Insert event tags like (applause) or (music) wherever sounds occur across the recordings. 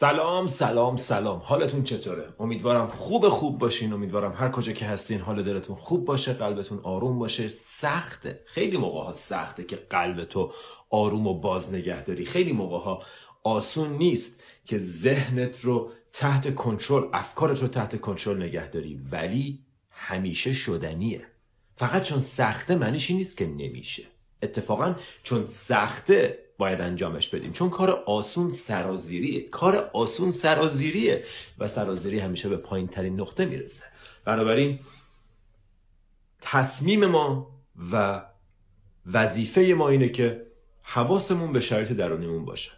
سلام سلام سلام. حالتون چطوره؟ امیدوارم خوب خوب باشین. امیدوارم هر کجا که هستین حال دلتون خوب باشه قلبتون آروم باشه. سخته. خیلی موقع ها سخته که قلب تو آروم و باز نگه داری. خیلی موقع ها آسون نیست که ذهنت رو تحت کنترل افکارت رو تحت کنترل نگه داری. ولی همیشه شدنیه. فقط چون سخته معنیش نیست که نمیشه. اتفاقا چون سخته باید انجامش بدیم. چون کار آسون سرازیریه. کار آسون سرازیریه و سرازیری همیشه به پایین ترین نقطه می‌رسه. بنابراین تصمیم ما و وظیفه ما اینه که حواسمون به شرایط درونیمون باشه.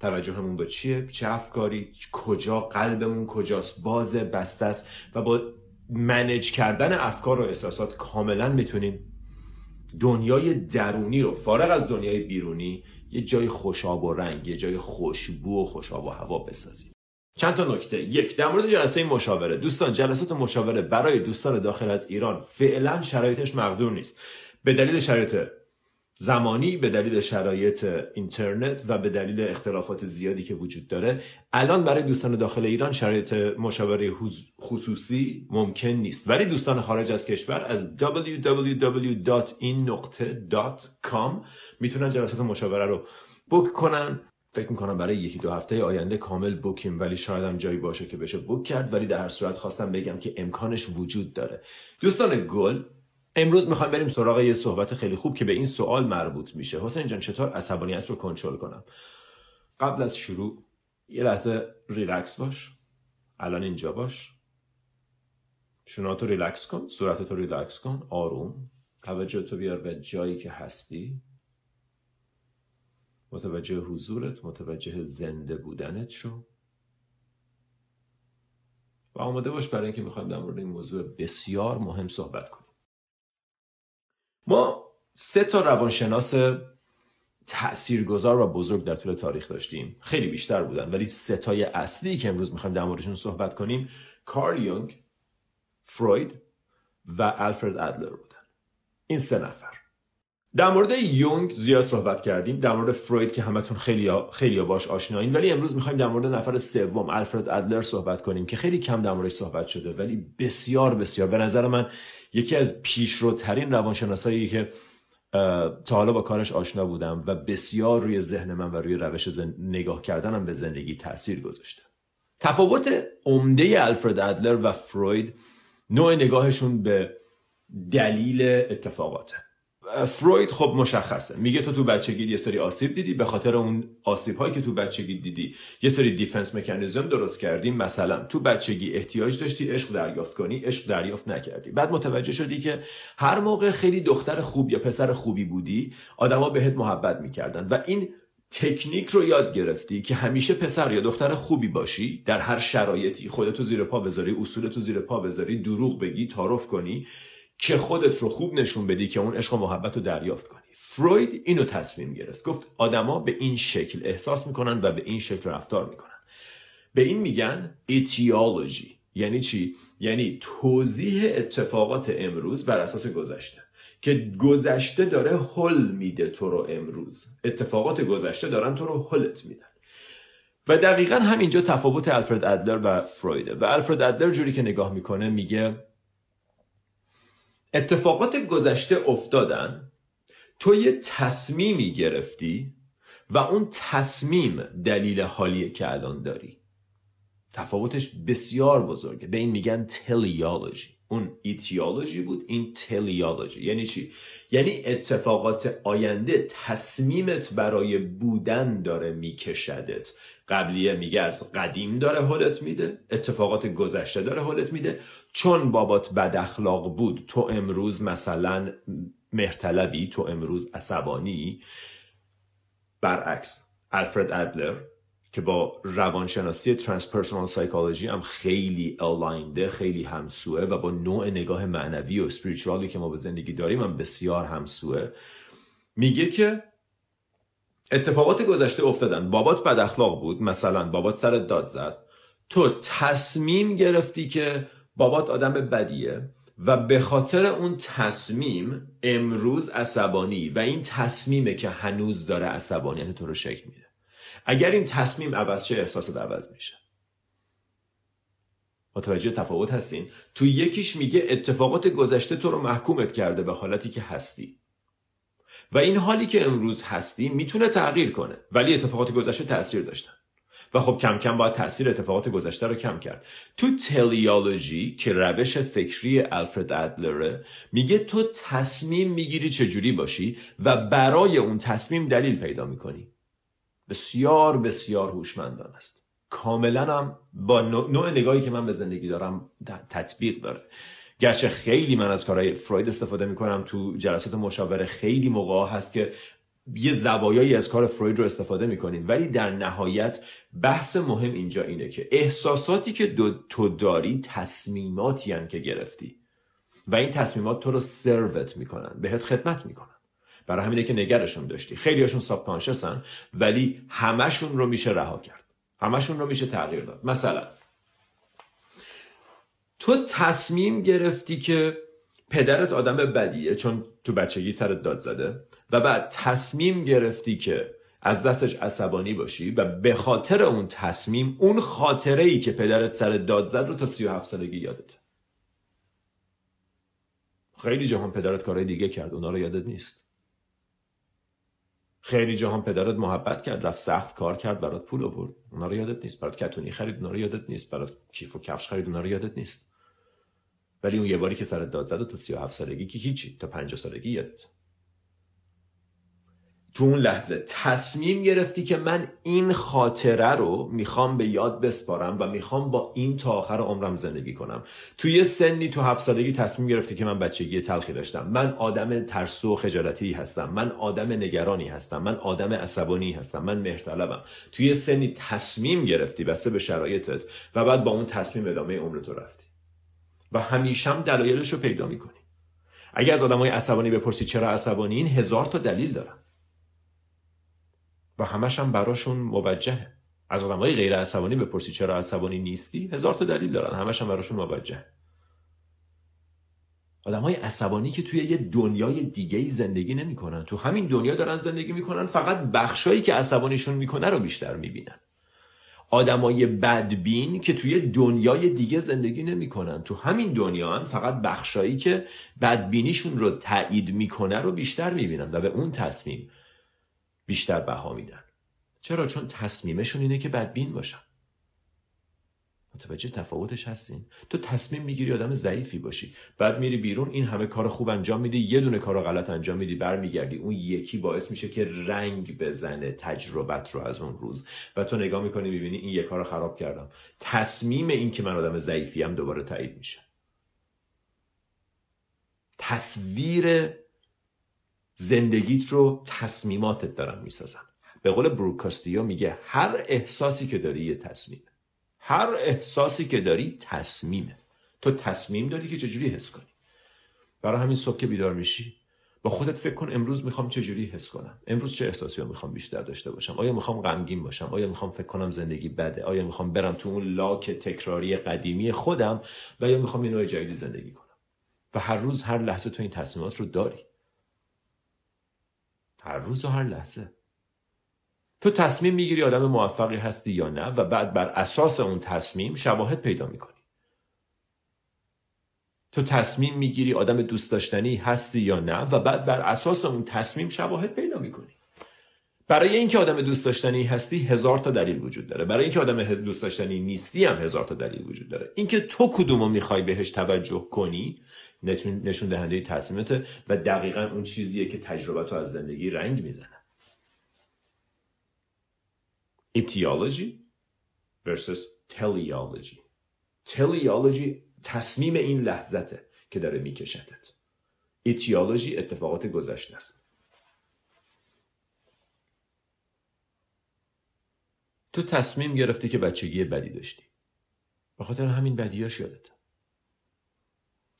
توجهمون به چیه؟ چه افکاری؟ کجا قلبمون کجاست؟ باز بسته است. و با منج کردن افکار و احساسات کاملا می‌تونیم دنیای درونی رو فارغ از دنیای بیرونی یه جای خوشاب و رنگ یه جای خوشبو و خوشاب و هوا بسازیم. چند تا نکته. یک در مورد جلسه مشاوره. دوستان جلسات مشاوره برای دوستان داخل از ایران فعلا شرایطش مقدور نیست. به دلیل شرایط زمانی به دلیل شرایط اینترنت و به دلیل اختلافات زیادی که وجود داره الان برای دوستان داخل ایران شرایط مشاوره خصوصی ممکن نیست. ولی دوستان خارج از کشور از www.in.com می‌تونن جلسات مشاوره رو book کنن. فکر می‌کنم برای یکی دو هفته آینده کامل book یم ولی شاید هم جایی باشه که بشه book کرد. ولی در هر صورت خواستم بگم که امکانش وجود داره. دوستان گل امروز می‌خوایم بریم سراغ یه صحبت خیلی خوب که به این سوال مربوط میشه. حسین جان چطور عصبانیت رو کنترل کنم؟ قبل از شروع یه لحظه ریلکس باش. الان اینجا باش. شناتو ریلکس کن صورتتو ریلکس کن. آروم. توجه تو بیار به جایی که هستی. متوجه حضورت متوجه زنده بودنت شو. و آماده باش برای اینکه می‌خوایم در مورد این موضوع بسیار مهم صحبت کنیم. ما سه تا روانشناس تاثیرگذار و بزرگ در طول تاریخ داشتیم. خیلی بیشتر بودن ولی ستای اصلی که امروز می‌خوایم در موردشون صحبت کنیم کارل یونگ فروید و الفرد ادلر بودن. این سه نفر. در مورد یونگ زیاد صحبت کردیم. در مورد فروید که همتون خیلی خیلی باش آشنایین. ولی امروز می‌خوایم در مورد نفر سوم الفرد ادلر صحبت کنیم که خیلی کم در موردش صحبت شده ولی بسیار بسیار. به نظر من یکی از پیشروترین روانشناسایی که تا حالا با کارش آشنا بودم و بسیار روی ذهن من و روی روش نگاه کردنم به زندگی تاثیر گذاشته. تفاوت عمده الفرد ادلر و فروید نوع نگاهشون به دلیل اتفاقاته. فروید خب مشخصه. میگه تو تو بچگی یه سری آسیب دیدی به خاطر اون آسیب هایی که تو بچگی دیدی. یه سری دیفنس مکانیزم درست کردی. مثلا تو بچگی احتیاج داشتی عشق دریافت کنی عشق دریافت نکردی. بعد متوجه شدی که هر موقع خیلی دختر خوب یا پسر خوبی بودی آدما بهت محبت می‌کردن. و این تکنیک رو یاد گرفتی که همیشه پسر یا دختر خوبی باشی در هر شرایطی خودتو زیر پا بذاری اصولتو زیر پا بذاری دروغ بگی تعارف کنی. که خودت رو خوب نشون بدی که اون عشق و محبت رو دریافت کنی. فروید اینو تصمیم گرفت. گفت آدما به این شکل احساس می‌کنن و به این شکل رفتار می‌کنن. به این میگن ایتیولوژی یعنی چی؟ یعنی توضیح اتفاقات امروز بر اساس گذشته. که گذشته داره حل میده تو رو امروز. اتفاقات گذشته دارن تو رو حلت میدن. و دقیقا همینجا تفاوت الفرد ادلر و فرویده. و الفرد ادلر جوری که نگاه می‌کنه میگه اتفاقات گذشته افتادن تو یه تصمیمی گرفتی و اون تصمیم دلیل حالیه که الان داری. تفاوتش بسیار بزرگه. به این میگن تلیالوجی اون ایتیولوژی بود این تلیالوجی یعنی چی؟ یعنی اتفاقات آینده تصمیمت برای بودن داره میکشدت. قبلیه میگه از قدیم داره حلت میده اتفاقات گذشته داره حلت میده. چون بابات بد اخلاق بود تو امروز مثلا مضطربی تو امروز عصبانی. برعکس الفرد ادلر که با روانشناسی transpersonal psychology هم خیلی aligned ه خیلی همسوه و با نوع نگاه معنوی و spiritual ی که ما به زندگی داریم هم بسیار همسوه میگه که اتفاقات گذشته افتادن. بابات بد اخلاق بود. مثلا بابات سر داد زد. تو تصمیم گرفتی که بابات آدم بدیه و به خاطر اون تصمیم امروز عصبانی و این تصمیمه که هنوز داره عصبانیت تو رو شکل میده. اگر این تصمیم عوض شه احساس عوض میشه. متوجه تفاوت هستین؟ تو یکیش میگه اتفاقات گذشته تو رو محکومت کرده به حالتی که هستی. و این حالی که امروز هستی می‌تونه تغییر کنه ولی اتفاقات گذشته تاثیر داشتن. و خب کم کم باید تاثیر اتفاقات گذشته رو کم کرد. تو تلیالوژی که روش فکری الفرد ادلره میگه تو تصمیم می‌گیری چجوری باشی و برای اون تصمیم دلیل پیدا می‌کنی. بسیار بسیار هوشمندان است. کاملا هم با نوع نگاهی که من به زندگی دارم تطبیق داره. گرچه خیلی من از کارهای فروید استفاده می‌کنم تو جلسات مشاوره خیلی موقع هست که یه زوایایی از کار فروید رو استفاده می‌کنیم. ولی در نهایت بحث مهم اینجا اینه که احساساتی که تو داری تصمیماتی هن که گرفتی. و این تصمیمات تو رو سروت می‌کنن بهت خدمت می‌کنن. برای همینه که نگرشون داشتی. خیلی هاشون ساب ولی همشون رو میشه رها کرد. همشون رو میشه تغییر داد. مثلا تو تصمیم گرفتی که پدرت آدم بدیه چون تو بچگی سرت داد زده و بعد تصمیم گرفتی که از دستش عصبانی باشی و به خاطر اون تصمیم اون خاطره ای که پدرت سر داد زد رو تا 37 سالگی یادت خیلی جهان پدرت کارهای دیگه کرد اونا رو یادت نیست. خیلی جهان پدرت محبت کرد رفت سخت کار کرد برات پول آورد. اونا رو یادت نیست. برات کتونی خرید اونا رو یادت نیست. برات کیف و کفش خرید اونا رو یادت نیست. ولی اون یه باری که سرت داد زد و تا 37 سالگی که هیچی تا 50 سالگی یادت. تو اون لحظه تصمیم گرفتی که من این خاطره رو می‌خوام به یاد بسپارم و می‌خوام با این تا آخر عمرم زندگی کنم. تو یه سنی تو هفت سالگی تصمیم گرفتی که من بچگی تلخی داشتم. من آدم ترسو و خجالتی هستم. من آدم نگرانی هستم. من آدم عصبانی هستم. من مهرطلبم. تو یه سنی تصمیم گرفتی بسته به شرایطت و بعد با اون تصمیم ادامه عمر تو رفتی. و همیشه دلایلش رو پیدا می‌کنی. اگه از آدمای عصبانی بپرسی چرا عصبانی این هزار تا دلیل دارن. و همش هم براشون موجهه از های غیر عصبانی بپرسی چرا عصبانی نیستی هزار تا دلیل دارن. همش هم براشون موجه. آدم های عصبانی که توی یه دنیای دیگه ای زندگی نمی‌کنن. تو همین دنیا دارن زندگی می‌کنن فقط بخشایی که عصبانیشون می‌کنه رو بیشتر می‌بینن. آدمای بدبین که توی دنیای دیگه زندگی نمی‌کنن. تو همین دنیا هم فقط بخشایی که بدبینیشون رو تایید می‌کنه رو بیشتر می‌بینن و به اون تصمیم بیشتر بها میدن. چرا؟ چون تصمیمشون اینه که بدبین باشن. متوجه تفاوتش هستین؟ تو تصمیم می‌گیری آدم ضعیفی باشی. بعد میری بیرون این همه کار خوب انجام میدی یه دونه کار غلط انجام میدی برمیگردی. اون یکی باعث میشه که رنگ بزنه تجربت رو از اون روز. و تو نگاه می‌کنی می‌بینی این یه کار خراب کردم. تصمیم این که من آدم ضعیفی هم دوباره تایید میشه. تصویر زندگیت رو تصمیماتت دارن می‌سازن. به قول بروکاستیا میگه هر احساسی که داری یه تصمیمه هر احساسی که داری تصمیمه. تو تصمیم داری که چجوری حس کنی. برای همین صبح که بیدار میشی با خودت فکر کن امروز می‌خوام چجوری حس کنم. امروز چه احساسی رو می‌خوام بیشتر داشته باشم؟ آیا می‌خوام غمگین باشم؟ آیا می‌خوام فکر کنم زندگی بده؟ آیا می‌خوام برم تو اون لاک تکراری قدیمی خودم؟ و یا می‌خوام یه نوع جدیدی زندگی کنم؟ و هر روز هر لحظه تو این تصمیمات رو داری. هر روز و هر لحظه. تو تصمیم می‌گیری آدم موفقی هستی یا نه و بعد بر اساس اون تصمیم شواهد پیدا می‌کنی. تو تصمیم می‌گیری آدم دوست داشتنی هستی یا نه و بعد بر اساس اون تصمیم شواهد پیدا می‌کنی. برای اینکه آدم دوست داشتنی هستی هزار تا دلیل وجود داره. برای اینکه آدم دوست داشتنی نیستی هم هزار تا دلیل وجود داره. اینکه تو کدومو می‌خوای بهش توجه کنی نشون دهنده تصمیمته و دقیقا اون چیزیه که تجربه تو از زندگی رنگ می‌زنه. Etiology versus teleology. Teleology تصمیم این لحظته که داره میکشتت. Etiology اتفاقات گذشته است. تو تصمیم گرفتی که بچگی بدی داشتی. به خاطر همین بدیاش یادت.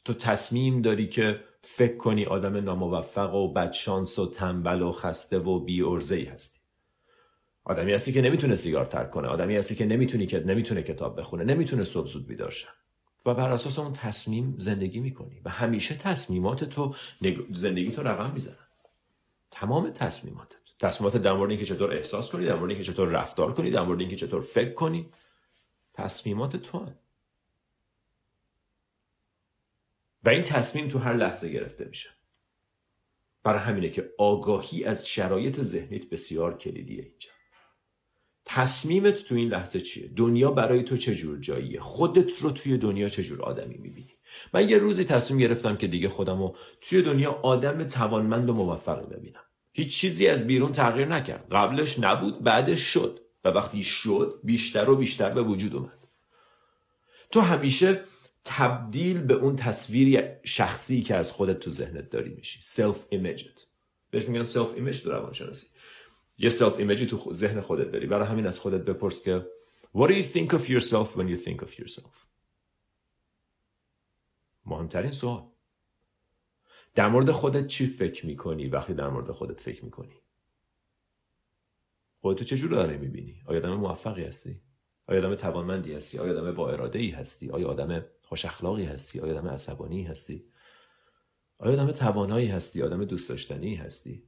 تو تصمیم داری که فکر کنی آدم ناموفق و بدشانس و تنبل و خسته و بی ای هستی. آدمی هستی که نمی‌تونه سیگار ترک کنه آدمی هستی که نمی‌تونی که نمی‌تونه کتاب بخونه نمی‌تونه صبح زود بیدار و بر اساس اون تصمیم زندگی می‌کنی و همیشه تصمیمات تو زندگی تو رقم می‌زنن. تمام تصمیماتت تصمیمات در مورد اینکه چطور احساس کنی در مورد اینکه چطور رفتار کنی در مورد اینکه چطور فکر کنی تصمیمات تو و این تصمیم تو هر لحظه گرفته میشه. برای همینه که آگاهی از شرایط ذهنیت بسیار کلیدیه اینجا. تصمیمت تو این لحظه چیه؟ دنیا برای تو چه جور جاییه؟ خودت رو توی دنیا چه جور آدمی می‌بینی؟ من یه روزی تصمیم گرفتم که دیگه خودم رو توی دنیا آدم توانمند و موفقی ببینم. هیچ چیزی از بیرون تغییر نکرد. قبلش نبود بعدش شد و وقتی شد بیشتر و بیشتر به وجود اومد. تو همیشه تبدیل به اون تصویری شخصی که از خودت تو ذهنت داری میشی. self image ت بهش میگن self image تو روانشناسی. یه self image ی تو ذهن خودت داری. برای همین از خودت بپرس که What do you think of yourself when you think of yourself مهمترین سوال. در مورد خودت چی فکر می‌کنی وقتی در مورد خودت فکر می‌کنی؟ خودتو چجور داره می‌بینی؟ آیا آدم موفقی هستی؟ آیا آدم توانمندی هستی؟ آیا آدم با اراده ای هستی؟ آیا آدم خوش اخلاقی هستی؟ آیا آدم عصبانی هستی؟ آیا آدم توانایی هستی؟ آدم دوست داشتنی هستی؟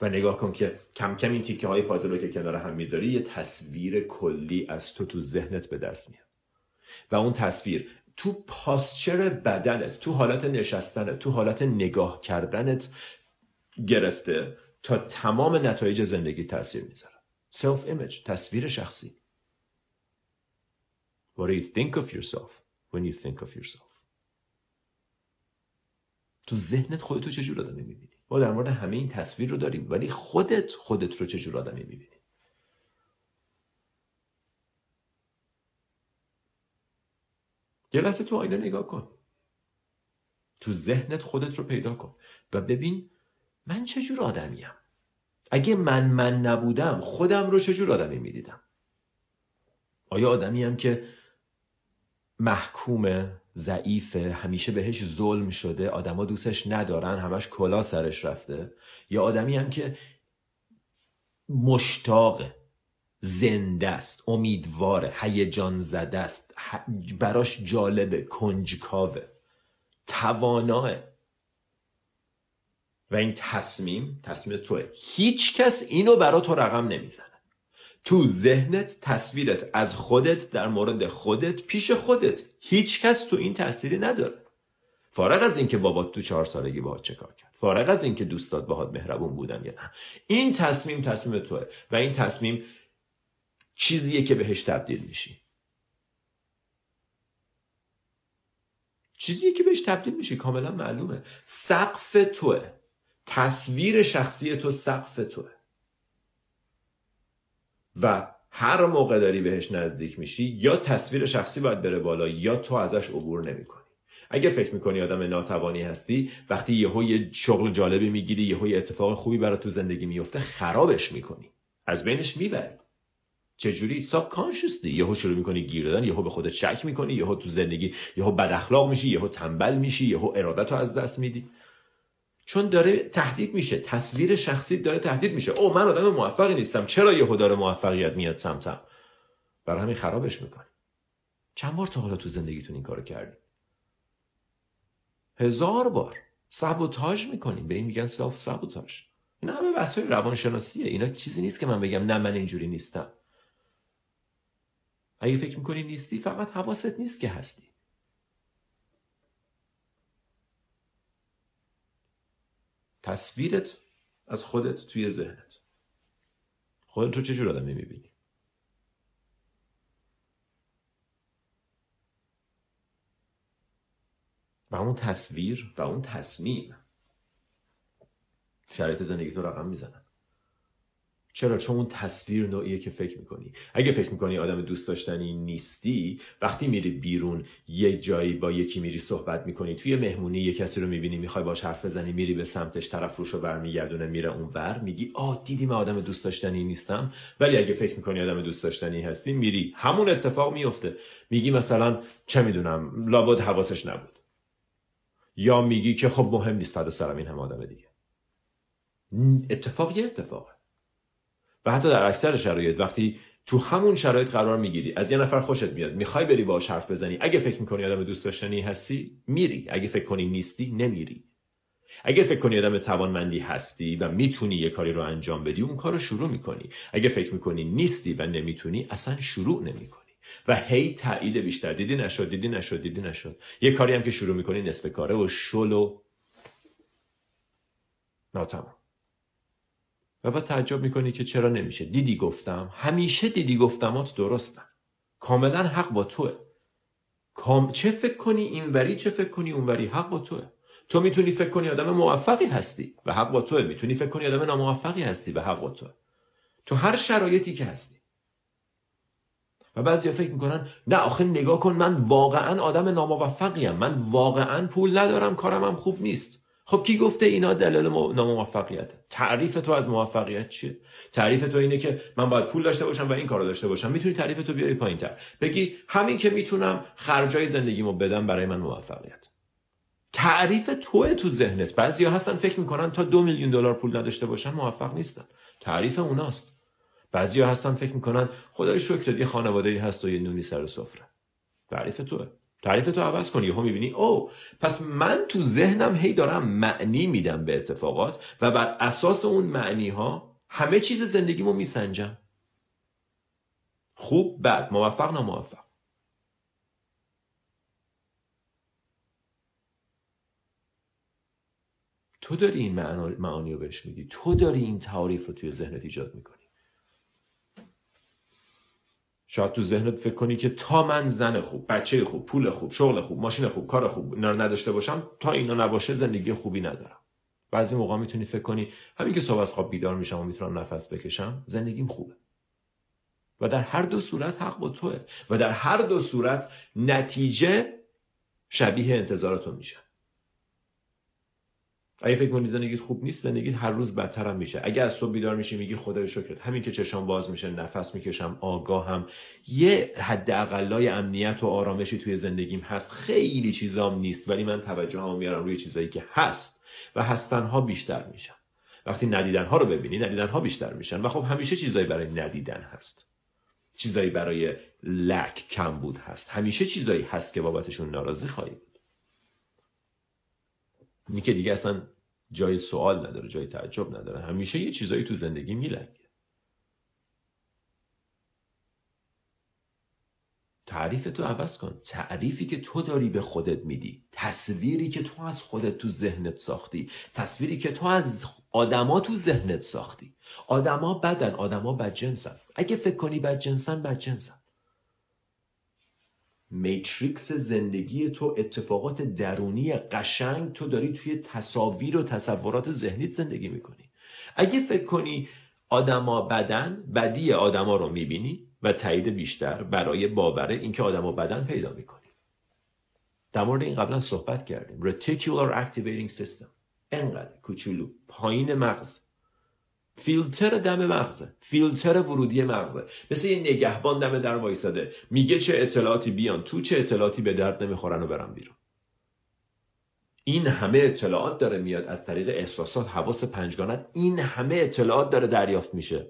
و نگاه کن که کم کم این تیکه های پازل رو که کنار هم می‌ذاری یه تصویر کلی از تو تو ذهنت به دست میاد. و اون تصویر تو پاسچر بدنت تو حالت نشستنت تو حالت نگاه کردنت گرفته تا تمام نتایج زندگی تاثیر می‌ذاره. self image تصویر شخصی. What do you think of yourself when you think of yourself? تو ذهنت خودتو چجور آدمی می‌بینی؟ ما در مورد همه این تصویر رو داریم ولی خودت خودت رو چجور آدمی می‌بینی؟ یه لحظه تو آینه نگاه کن. تو ذهنت خودت رو پیدا کن و ببین من چجور آدمیم. اگه من من نبودم خودم رو چجور آدمی می‌دیدم؟ آیا آدمیم که محکومه ضعیفه همیشه بهش ظلم شده آدما دوستش ندارن همش کلا سرش رفته؟ یا آدمی هم که مشتاقه زنده است امیدواره هیجان زده است براش جالبه کنجکاوه تواناه. و این تصمیم تصمیم توه. هیچ کس اینو برا تو رقم نمی‌زنه. تو ذهنت تصویرت از خودت در مورد خودت پیش خودت. هیچ کس تو این تأثیری نداره. فارغ از اینکه بابات تو چهار سالگی باهات چه کار کرد. فارغ از اینکه دوستات باهات مهربون بودن یا نه. این تصمیم تصمیم توه. و این تصمیم چیزیه که بهش تبدیل میشی. چیزیه که بهش تبدیل میشی کاملا معلومه. سقف توه. تصویر شخصی تو سقف توه. و هر موقع داری بهش نزدیک میشی یا تصویر شخصی باید بره بالا یا تو ازش عبور نمی‌کنی. اگه فکر می‌کنی آدم ناتوانی هستی وقتی یهو یه شغل جالبی می‌گیری یهو یه اتفاق خوبی برای تو زندگی میفته خرابش می‌کنی. از بینش می‌بری. چجوری؟ ساب کانشسلی یهو شروع می‌کنی گیر دادن یهو به خودت شک می‌کنی یهو تو زندگی یهو بد اخلاق میشی یهو تنبل میشی یهو ارادت رو از دست میدی. چون داره تهدید میشه تصویر شخصی داره تهدید میشه. او من آدم موفقی نیستم. چرا یهو داره موفقیت میاد سمتم؟ برای همین خرابش می‌کنی. چند بار تا حالا تو زندگیتون این کارو کردی؟ هزار بار. سابوتاژ می‌کنیم. به این میگن سلف سابوتاژ اینا همه بحث روانشناسیه. اینا چیزی نیست که من بگم نه من اینجوری نیستم. اگه فکر می‌کنی نیستی فقط حواست نیست که هستی. تصویرت از خودت توی ذهنت. خودت رو چجور آدمی می‌بینی؟ و اون تصویر و اون تصمیم شرایط زندگی تو رقم می‌زنن. چرا؟ چون اون تصویر نوعیه که فکر می‌کنی. اگه فکر می‌کنی آدم دوست داشتنی نیستی وقتی میری بیرون یه جایی با یکی میری صحبت می‌کنی توی مهمونی یه کسی رو می‌بینی می‌خوای باش حرف بزنی میری به سمتش طرف روشو برمیگردونه میره اون ور میگی آ دیدی من آدم دوست داشتنی نیستم. ولی اگه فکر می‌کنی آدم دوست داشتنی هستی میری. همون اتفاق میفته میگی مثلا چه می‌دونم لابد حواسش نبود. یا میگی که خب مهم نیست فدا سرم این هم آدم دیگه. اتفاق یه اتفاقه. و حتی در اکثر شرایط وقتی تو همون شرایط قرار می‌گیری از یه نفر خوشت میاد می‌خوای بری باهاش حرف بزنی اگه فکر می‌کنی آدم دوست داشتنی هستی میری. اگه فکر کنی نیستی نمیری. اگه فکر کنی آدم توانمندی هستی و می‌تونی یه کاری رو انجام بدی اون کار رو شروع می‌کنی. اگه فکر می‌کنی نیستی و نمی‌تونی اصلا شروع نمی‌کنی. و هی تایید بیشتر. دیدی نشد دیدی نشد دیدی نشد. یه کاری هم که شروع می‌کنی نصف کاره و شل و ناتمام و بعد تعجب می‌کنی که چرا نمیشه. دیدی گفتم. همیشه دیدی گفتمات درستن. کاملا حق با توه. کام... چه فکر کنی اینوری چه فکر کنی اونوری حق با توه. تو می‌تونی فکر کنی آدم موفقی هستی و حق با توه. می‌تونی فکر کنی آدم ناموفقی هستی و حق با توه. تو هر شرایطی که هستی. و بعضی فکر می‌کنن نه آخه نگاه کن من واقعا آدم ناموفقیم. من واقعا پول ندارم کارم هم خوب نیست. خب کی گفته اینا دلیل ناموفقیت؟ تعریف تو از موفقیت چیه؟ تعریف تو اینه که من باید پول داشته باشم و این کارو داشته باشم. می‌تونی تعریف تو بیاری پایین تر بگی همین که می‌تونم خرجای زندگیمو بدم برای من موفقیت. تعریف توه تو ذهنت. بعضیا هستن فکر می‌کنن تا دو میلیون دلار پول نداشته باشن موفق نیستن. تعریف اوناست. بعضیا هستن فکر می‌کنن خدای شکر یه خانواده هست و یه نونی سر سفره. تعریف توه. تعریف تو عوض کنی یهو می‌بینی او پس من تو ذهنم هی دارم معنی میدم به اتفاقات و بر اساس اون معنی ها همه چیز زندگیمو میسنجم. خوب بد موفق ناموفق. تو داری این معانی رو بهش میدی. تو داری این تعاریف رو توی ذهنت ایجاد می‌کنی. شاید تو ذهنت فکر کنی که تا من زن خوب بچه خوب پول خوب شغل خوب ماشین خوب کار خوب اینا رو نداشته باشم تا اینا نباشه زندگی خوبی ندارم. بعضی موقع می‌تونی فکر کنی همین که صبح از خواب بیدار میشم و می‌تونم نفس بکشم زندگیم خوبه. و در هر دو صورت حق با توه. و در هر دو صورت نتیجه شبیه انتظاراتو میشه. اگه فکر کنی زندگیت خوب نیست زندگیت هر روز بدتر هم میشه. اگه از صبح بیدار میشی میگی خدای شکرت. همین که چشام باز میشه نفس می‌کشم آگاهم. یه حداقلای امنیت و آرامشی توی زندگیم هست. خیلی چیزام نیست ولی من توجهمو میارم روی چیزایی که هست و هستنها بیشتر میشن. وقتی ندیدنها رو ببینی ندیدنها بیشتر میشن. و خب همیشه چیزایی برای ندیدن هست. چیزایی برای لک کم بود هست. همیشه چیزایی هست که بابتشون ناراضی خواهی بود. اینی که دیگه اصلا جای سوال نداره جای تعجب نداره. همیشه یه چیزایی تو زندگی میلنگه. تعریف تو عوض کن. تعریفی که تو داری به خودت میدی تصویری که تو از خودت تو ذهنت ساختی تصویری که تو از آدما تو ذهنت ساختی. آدما بدن آدما بدجنسن. اگه فکر کنی بدجنسن بدجنسن. میتریکس زندگی تو اتفاقات درونی قشنگ تو داری توی تصاویر و تصورات ذهنیت زندگی می‌کنی. اگه فکر کنی آدما بدن بدی آدما رو می‌بینی و تایید بیشتر برای باور اینکه آدما بدن پیدا می‌کنی. در مورد این قبلا صحبت کردیم. Reticular activating system. انقدر کوچولو. پایین مغز. فیلتر دم مغزه. فیلتر ورودی مغزه. مثل یه نگهبان دم در وایساده. میگه چه اطلاعاتی بیان. تو چه اطلاعاتی به درد نمی‌خورن و برن بیرون. این همه اطلاعات داره میاد. از طریق احساسات حواس پنجگانت. این همه اطلاعات داره دریافت میشه.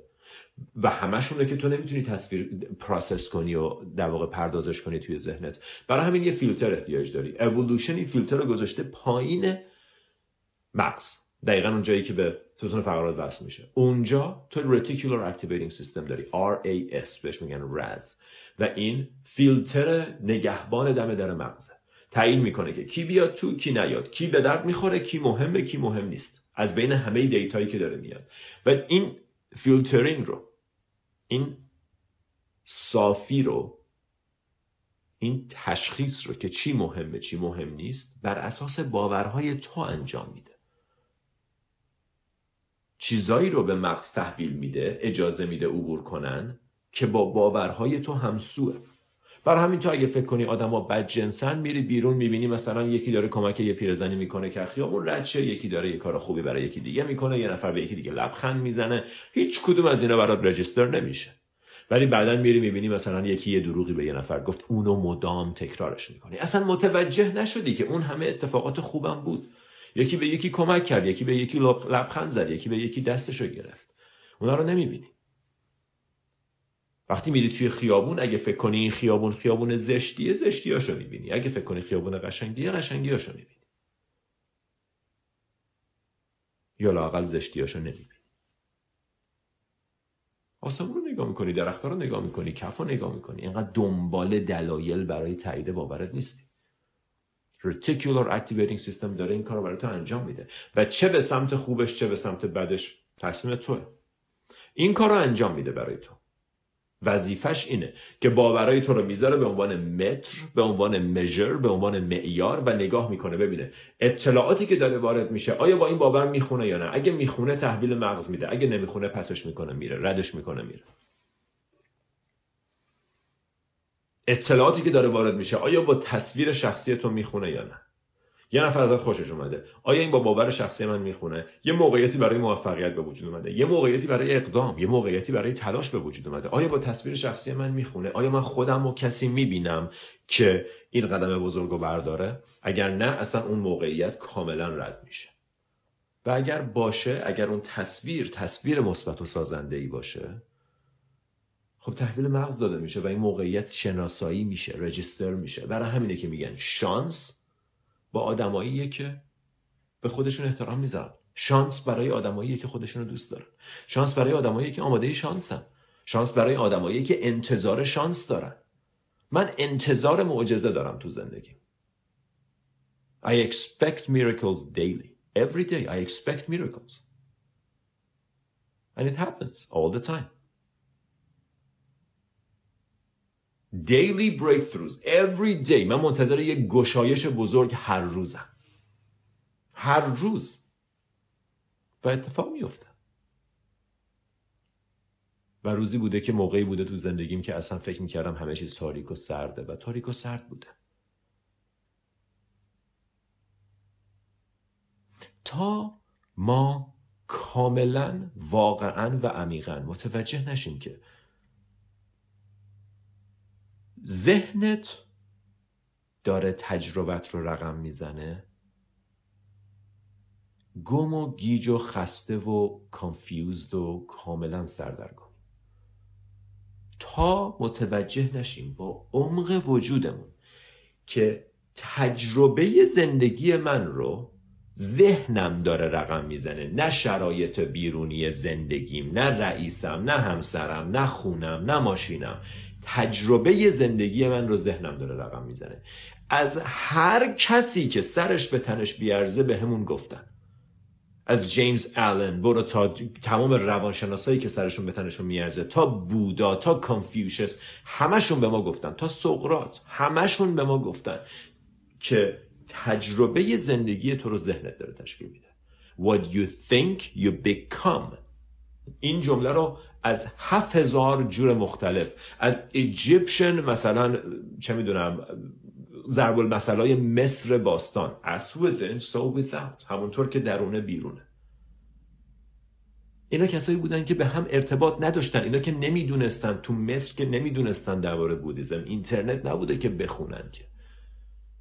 و همشونه که تو نمی‌تونی تصویر process کنی و در واقع پردازش کنی توی ذهنت. برای همین یه فیلتر احتیاج داری. اولوشن این فیلتر رو گذاشته پایین مغز. دقیقا اون جایی که به ستون فقرات وصل میشه. اونجا تو reticular activating system داری. RAS بهش میگن RAS و این فیلتر نگهبان دم در مغزه. تعیین می‌کنه که کی بیاد تو کی نیاد. کی به درد می‌خوره کی مهمه کی مهم نیست. از بین همه data یی که داره میاد. و این فیلترینگ رو این صافی رو این تشخیص رو که چی مهمه چی مهم نیست بر اساس باورهای تو انجام میده. چیزایی رو به مغز تحویل میده اجازه میده عبور کنن که با باورهای تو همسوه بر همین تو اگه فکر کنی آدما بد جنسن میری بیرون می‌بینی مثلا یکی داره کمک یه پیرزنی می‌کنه که خیابون رد یکی داره یه کار خوبی برای یکی دیگه می‌کنه یه نفر به یکی دیگه لبخند می‌زنه. هیچ کدوم از اینا برات رجیستر نمیشه. ولی بعدا میری می‌بینی مثلا یکی یه دروغی به یه نفر گفت اونو مدام تکرارش می‌کنی. اصلا متوجه نشدی که اون همه اتفاقات خوبم بود. یکی به یکی کمک کرد یکی به یکی لبخند زد یکی به یکی دستشو گرفت. اونا رو نمی‌بینی. وقتی میری توی خیابون اگه فکر کنی این خیابون خیابون زشتیه زشتیاشو می‌بینی. اگه فکر کنی خیابون قشنگیه قشنگیاشو می‌بینی. یا لاقل زشتیاشو نمی‌بینی. آسمون رو نگاه می‌کنی درختها رو نگاه می‌کنی کف رو نگاه می‌کنی. اینقدر دنبال دلایل برای تایید باورت نیستی. Reticular activating system داره این کار رو برای تو انجام میده. و چه به سمت خوبش چه به سمت بدش تصمیم توه. این کار رو انجام میده برای تو. وظیفش اینه که باورای تو رو می‌ذاره به عنوان متر به عنوان مژر به عنوان معیار و نگاه می‌کنه. ببینه اطلاعاتی که داره وارد میشه آیا با این باور می‌خونه یا نه؟ اگه می‌خونه تحویل مغز میده اگه نمی‌خونه پسش می‌کنه میره ردش می‌کنه میره. اطلاعاتی که داره وارد میشه آیا با تصویر شخصی تو می‌خونه یا نه؟ یه نفر ازت خوشش اومده. آیا این با باور شخصی من می‌خونه؟ یه موقعیتی برای موفقیت به وجود اومده. یه موقعیتی برای اقدام یه موقعیتی برای تلاش به وجود اومده. آیا با تصویر شخصی من می‌خونه؟ آیا من خودم و کسی می‌بینم که این قدم بزرگ رو برداره؟ اگر نه اصلا اون موقعیت کاملا رد میشه. و اگر باشه اگر اون تصویر تصویر مثبت و سازنده ای باشه خب تحویل مغز داده میشه و این موقعیت شناسایی میشه رجیستر میشه برای همینه که میگن شانس با آدماییه که به خودشون احترام می‌ذارن شانس برای آدمایی که خودشون رو دوست دارن شانس برای آدمایی که آماده شانسن شانس برای آدمایی که انتظار شانس دارن من انتظار معجزه دارم تو زندگی I expect miracles daily. Every day I expect miracles. And it happens all the time. Daily breakthroughs. Every day. من منتظر یک گشایش بزرگ هر روزم. هر روز. و اتفاق میفته و روزی بوده که موقعی بوده تو زندگیم که اصلا فکر می‌کردم همه چیز تاریک و سرده و تاریک و سرد بوده. تا ما کاملا واقعا و عمیقا متوجه نشیم که ذهنت داره تجربت رو رقم می‌زنه؟ گم و گیج و خسته و کانفیوزد و کاملا سردرگم. تا متوجه نشیم با عمق وجودمون که تجربه زندگی من رو ذهنم داره رقم می‌زنه. نه شرایط بیرونی زندگیم نه رئیسم نه همسرم نه خونم نه ماشینم. تجربه زندگی من رو ذهنم داره رقم می‌زنه. از هر کسی که سرش به تنش بیارزه به همون گفتن. از جیمز آلن برو تا تمام روانشناسایی که سرشون به تنشون میارزه تا بودا تا کانفیوشس همشون به ما گفتن تا سقرات همشون به ما گفتن که تجربه زندگی تو رو ذهنت داره تشکیل میده. What you think you become. این جمله رو از هفت هزار جور مختلف از Egyptian مثلا چه می‌دونم ضرب المثلای مصر باستان as within so without همونطور که درونه بیرونه. اینا کسایی بودن که به هم ارتباط نداشتن اینا که نمی‌دونستن تو مصر که نمی‌دونستن درباره بودیزم اینترنت نبوده که بخونن که.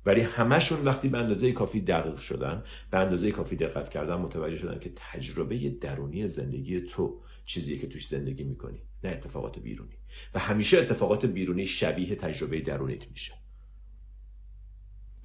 ولی همشون وقتی به اندازه کافی دقیق شدن به اندازه کافی دقت کردن متوجه شدن که تجربه درونی زندگی تو چیزیه که توش زندگی می‌کنی نه اتفاقات بیرونی. و همیشه اتفاقات بیرونی شبیه تجربه درونیت میشه.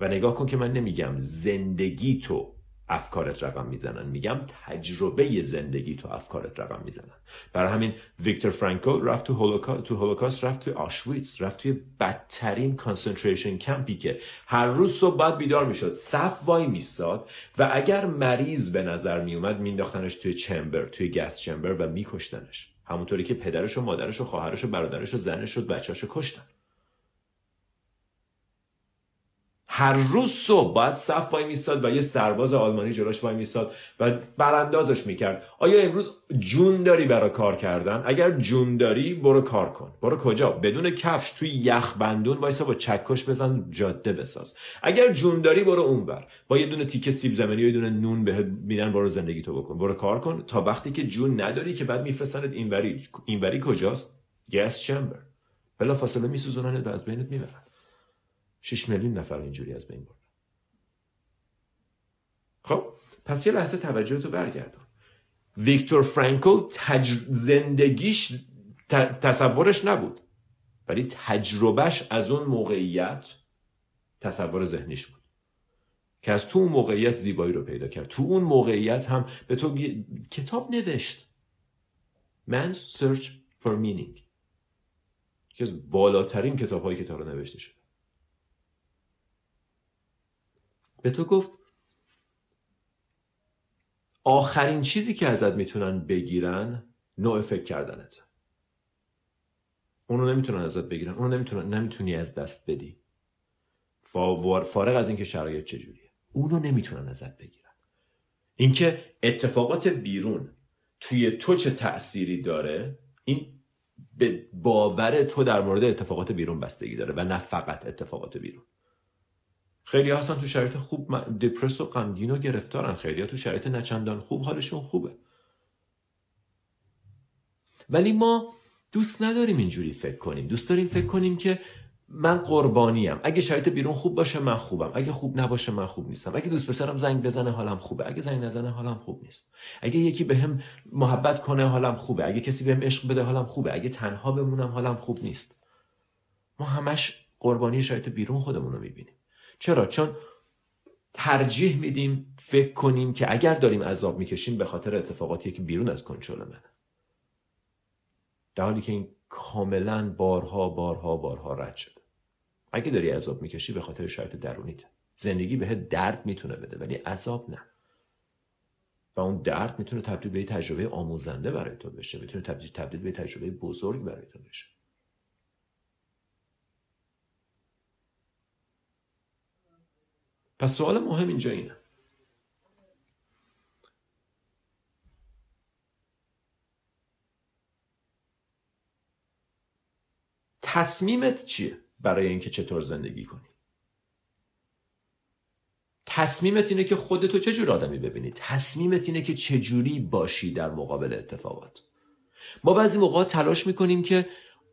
و نگاه کن که من نمیگم زندگی تو افکارت رقم می‌زنن. میگم تجربه زندگی تو افکارت رقم می‌زنن. برای همین ویکتور فرانکل رفت تو هولوکاست تو هولوکاست رفت توی آشویتس رفت توی بدترین concentration camp ی که هر روز صبح بعد بیدار می‌شد صف وای میستاد و اگر مریض به نظر میومد مینداختنش توی chamber توی gas chamber و میکشتنش. همونطوری که پدرش و مادرش و خواهرش و برادرش و زنش و بچه‌اش کشتن. هر روز صبح باید صف وای میستاد و یه سرباز آلمانی جلوش وای میستاد و براندازش می‌کرد. آیا امروز جون داری برای کار کردن؟ اگر جون داری برو کار کن. برو کجا؟ بدون کفش توی یخ بندون وایسا با چکش بزن جاده بساز. اگر جون داری برو اونور. با یه دونه تیکه سیب زمینی و یه دونه نون بهت میدن برو زندگی تو بکن. برو کار کن. تا وقتی که جون نداری که بعد میفرستنت اینوری. اینوری کجاست؟ گس چمبر بلا فاصله میسوزوننت و از بینت می‌برن. 6 میلیون نفر اینجوری از بین برد خب پس یه لحظه توجه تو برگردون. ویکتور فرانکل تج... زندگیش تصورش نبود ولی تجربهش از اون موقعیت تصور ذهنیش بود. که از تو اون موقعیت زیبایی رو پیدا کرد. تو اون موقعیت هم به تو کتاب نوشت. Man's Search for Meaning. که از بالاترین کتاب هایی که تا رو نوشته شده. به تو گفت آخرین چیزی که ازت می‌تونن بگیرن نوع فکر کردنت. اونو نمی‌تونن ازت بگیرن اونو نمی‌تونن نمی‌تونی از دست بدی. فارغ از اینکه شرایط چجوریه. اونو نمی‌تونن ازت بگیرن. اینکه اتفاقات بیرون توی تو چه تأثیری داره این به باور تو در مورد اتفاقات بیرون بستگی داره و نه فقط اتفاقات بیرون. خیلی هستن تو شرایط خوب دپرس و غمگین و گرفتارن. خیلی تو شرایط نچندان خوب حالشون خوبه. ولی ما دوست نداریم اینجوری فکر کنیم. دوست داریم فکر کنیم که من قربانیم. اگه شرایط بیرون خوب باشه من خوبم. اگه خوب نباشه من خوب نیستم. اگه دوست پسرم زنگ بزنه حالم خوبه. اگه زنگ نزنه حالم خوب نیست. اگه یکی بهم به محبت کنه حالم خوبه. اگه کسی بهم عشق بده حالم خوبه. اگه تنها بمونم حالم خوب نیست. ما همش قربانی شرایط بیرون خودمون رو می‌بینیم. چرا؟ چون ترجیح میدیم فکر کنیم که اگر داریم عذاب می‌کشیم به خاطر اتفاقاتی که بیرون از کنترل منه. در حالی که این کاملا بارها بارها بارها رد شده. اگه داری عذاب می‌کشی به خاطر شرایط درونیت. زندگی به درد می‌تونه بده ولی عذاب نه. و اون درد می‌تونه تبدیل به تجربه آموزنده برای تو بشه می‌تونه تبدیل تبدیل به تجربه بزرگ برای تو بشه. پس سوال مهم اینجا اینه. تصمیمت چیه برای اینکه چطور زندگی کنی؟ تصمیمت اینه که خودتو چه جور آدمی ببینی؟ تصمیمت اینه که چجوری باشی در مقابل اتفاقات. ما بعضی موقع تلاش می‌کنیم که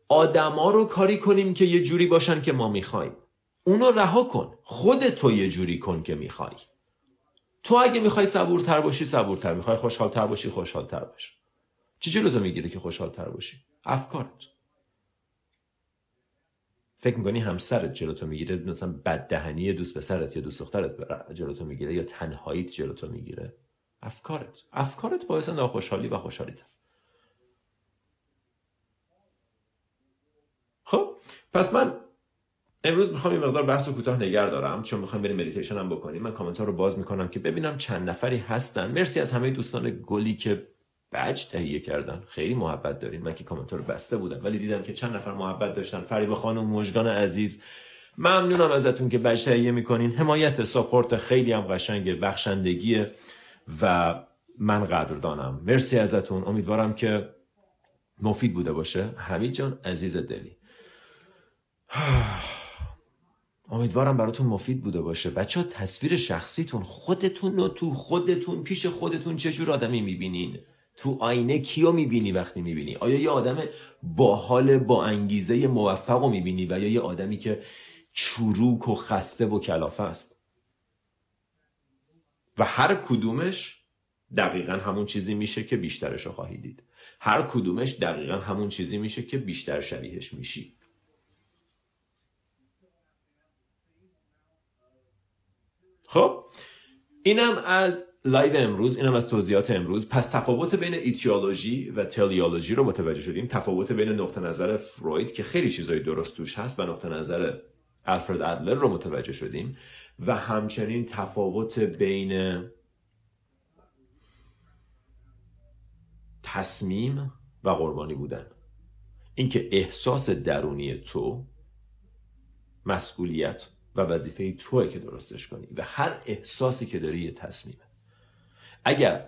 آدما رو کاری کنیم که یه جوری باشن که ما می‌خوایم. اونو رها کن. خودتو یه جوری کن که می‌خوای. تو اگه می‌خوای صبورتر باشی صبورتر. می‌خوای خوشحالتر باشی خوشحالتر باش. چی جلو می‌گیره که خوشحالتر باشی؟ افکارت. فکر می‌کنی همسرت جلوتو می‌گیره مثلا بددهنی دوست پسرت یا دوست دخترت جلوتو می‌گیره یا تنهاییت جلوتو می‌گیره؟ افکارت. افکارت باعث ناخوشحالی و خوشحالیت. خب پس من امروز می‌خوام این مقدار بحث و کوتاه نگه دارم چون می‌خوام بریم مدیتیشن هم بکنیم. من کامنت ها رو باز می‌کنم که ببینم چند نفری هستن. مرسی از همه دوستان گلی که بج تهیه کردن. خیلی محبت دارین. من که کامنت رو بسته بودم ولی دیدم که چند نفر محبت داشتن. فریبا خانم مژگان عزیز ممنونم ازتون که بج تهیه می‌کنین. حمایت ساپورت خیلی هم قشنگه بخشندگیه و من قدردانم. مرسی ازتون. امیدوارم که مفید بوده باشه. حمید جان عزیز دلی. (sighs) امیدوارم براتون مفید بوده باشه. بچه ها تصویر شخصیتون خودتون رو تو خودتون پیش خودتون چجور آدمی می‌بینین؟ تو آینه کیو می‌بینی وقتی می‌بینی؟ آیا یه آدم با حال با انگیزه موفق رو می‌بینی و یا یه آدمی که چروک و خسته و کلافه است؟ و هر کدومش دقیقا همون چیزی میشه که بیشترش رو خواهی دید. هر کدومش دقیقا همون چیزی میشه که بیشتر شبیهش میشی. خب اینم از لایو امروز اینم از توضیحات امروز. پس تفاوت بین etiology و teleology رو متوجه شدیم. تفاوت بین نقطه نظر فروید که خیلی چیزای درست توش هست و نقطه نظر الفرد ادلر رو متوجه شدیم. و همچنین تفاوت بین تصمیم و قربانی بودن. اینکه احساس درونی تو مسئولیت و وظیفه توه که درستش کنی و هر احساسی که داری یه تصمیمه اگر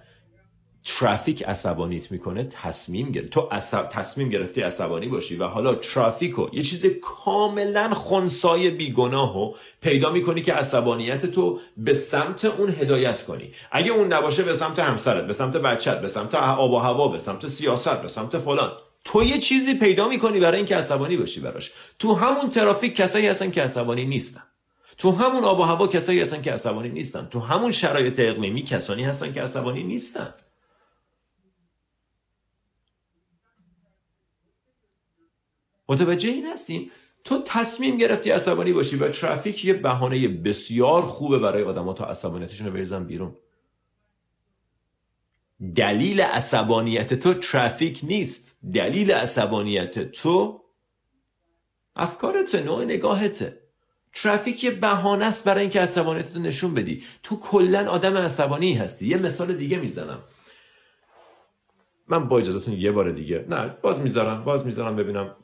ترافیک عصبانیت می‌کنه تصمیم گرفت. تو عصب... تصمیم گرفتی عصبانی باشی و حالا ترافیکو یه چیز کاملا خونسای بیگناهو پیدا می‌کنی که عصبانیت تو به سمت اون هدایت کنی. اگه اون نباشه به سمت همسرت به سمت بچت به سمت آب و هوا به سمت سیاست به سمت فلان. تو یه چیزی پیدا می‌کنی برای اینکه عصبانی باشی براش. تو همون ترافیک کسایی هستن که عصبانی نیستن. تو همون آب و هوا کسایی هستن که عصبانی نیستن. تو همون شرایط اقلیمی کسانی هستن که عصبانی نیستن. متوجه این هستین؟ تو تصمیم گرفتی عصبانی باشی و ترافیک یه بهانه بسیار خوبه برای آدما تا عصبانیتشون رو بریزن بیرون. دلیل عصبانیت تو ترافیک نیست. دلیل عصبانیت تو افکارت نوع نگاهته. ترافیک یه بهانه است برای اینکه عصبانیت رو نشون بدی. تو کلا آدم عصبانی هستی. یه مثال دیگه می‌زنم. من با اجازهتون یه بار دیگه نه باز می‌ذارم باز می‌ذارم ببینم.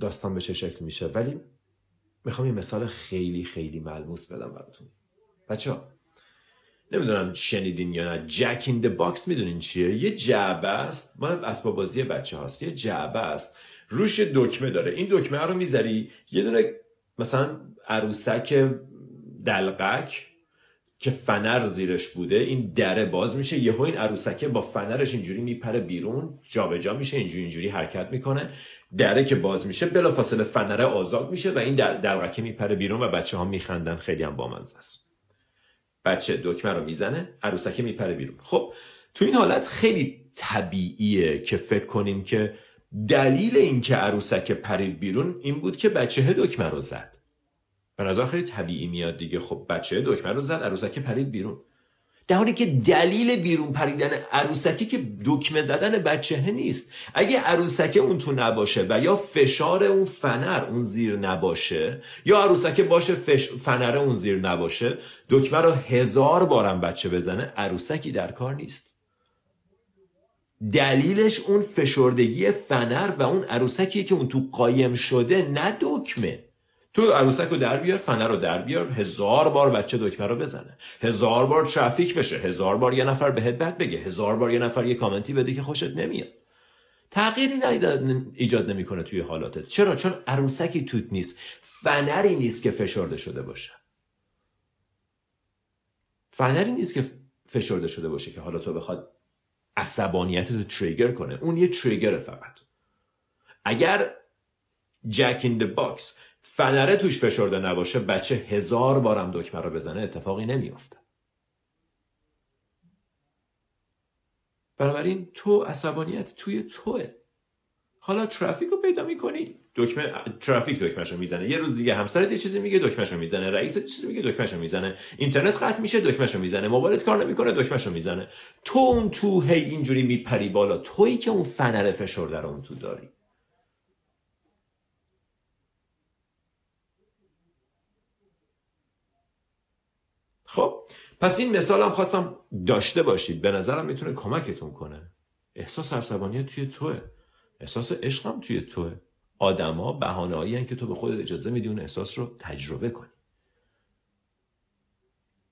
داستان به چه شکل میشه. ولی می‌خوام یه مثال خیلی خیلی ملموس بدم براتون. بچه ها نمی‌دونم شنیدین یا نه. jack in box می‌دونین چیه؟ یه جعبه است. مال اسباب بازی بچه هاست. یه جعبه است. روش دکمه داره. این دکمه رو می‌ذاری یه دونه مثلا عروسک دلقک که فنر زیرش بوده این دره باز میشه. یهو این عروسکه با فنرش اینجوری میپره بیرون جابجا میشه اینجوری اینجوری حرکت می‌کنه. دره که باز میشه بلافاصله فنره آزاد میشه و این در دلغکه میپره بیرون و بچه ها میخندن. خیلی هم بامزه است. بچه دکمه رو می‌زنه عروسکه میپره بیرون. خب تو این حالت خیلی طبیعیه که فکر کنیم که دلیل اینکه عروسک پرید بیرون این بود که بچه دکمه رو زد. به نظر خیلی طبیعی میاد دیگه. خب بچه دکمه رو زد عروسک پرید بیرون. در حالی که دلیل بیرون پریدن عروسکی که دکمه زدن بچه نیست. اگه عروسکه اون تو نباشه و یا فشار اون فنر اون زیر نباشه یا عروسکه باشه فش... فنر اون زیر نباشه دکمه رو هزار بارم بچه بزنه عروسکی در کار نیست. دلیلش اون فشردگی فنر و اون عروسکیه که اون تو قایم شده نه دکمه. تو عروسک رو در بیار فنر رو در بیار هزار بار بچه دکمه رو بزنه. هزار بار ترافیک بشه هزار بار یه نفر بهت بد بگه هزار بار یه نفر یه کامنتی بده که خوشت نمیاد. تغییری ایجاد نمی‌کنه توی حالاتت. چرا؟ چون عروسکی توت نیست. فنری نیست که فشرده شده باشه. فنری نیست که فشرده شده باشه که حالا تو بخواد عصبانیت رو trigger کنه. اون یه trigger فقط. اگر jack in the box فنره توش فشرده نباشه بچه هزار بارم دکمه رو بزنه اتفاقی نمیافته. بنابراین تو عصبانیت توی توه. حالا ترافیک رو پیدا می‌کنی؟ دکمه ترافیک دکمهشو می‌زنه. یه روز دیگه همسرت یه چیزی میگه دکمهشو می‌زنه. رئیست یه چیزی میگه دکمهشو می‌زنه. اینترنت قطع میشه دکمهشو می‌زنه. موبایلت کار نمی‌کنه دکمهشو می‌زنه. تو اون تو هی اینجوری میپری بالا. تویی که اون فنر فشرده رو اون تو داری. خب پس این مثال هم خواستم داشته باشید. به نظرم می‌تونه کمکتون کنه. احساس عصبانیت توی توه. احساس عشق هم توی توه. آدما بهانه‌ای که تو به خودت اجازه میدی اون احساس رو تجربه کنی.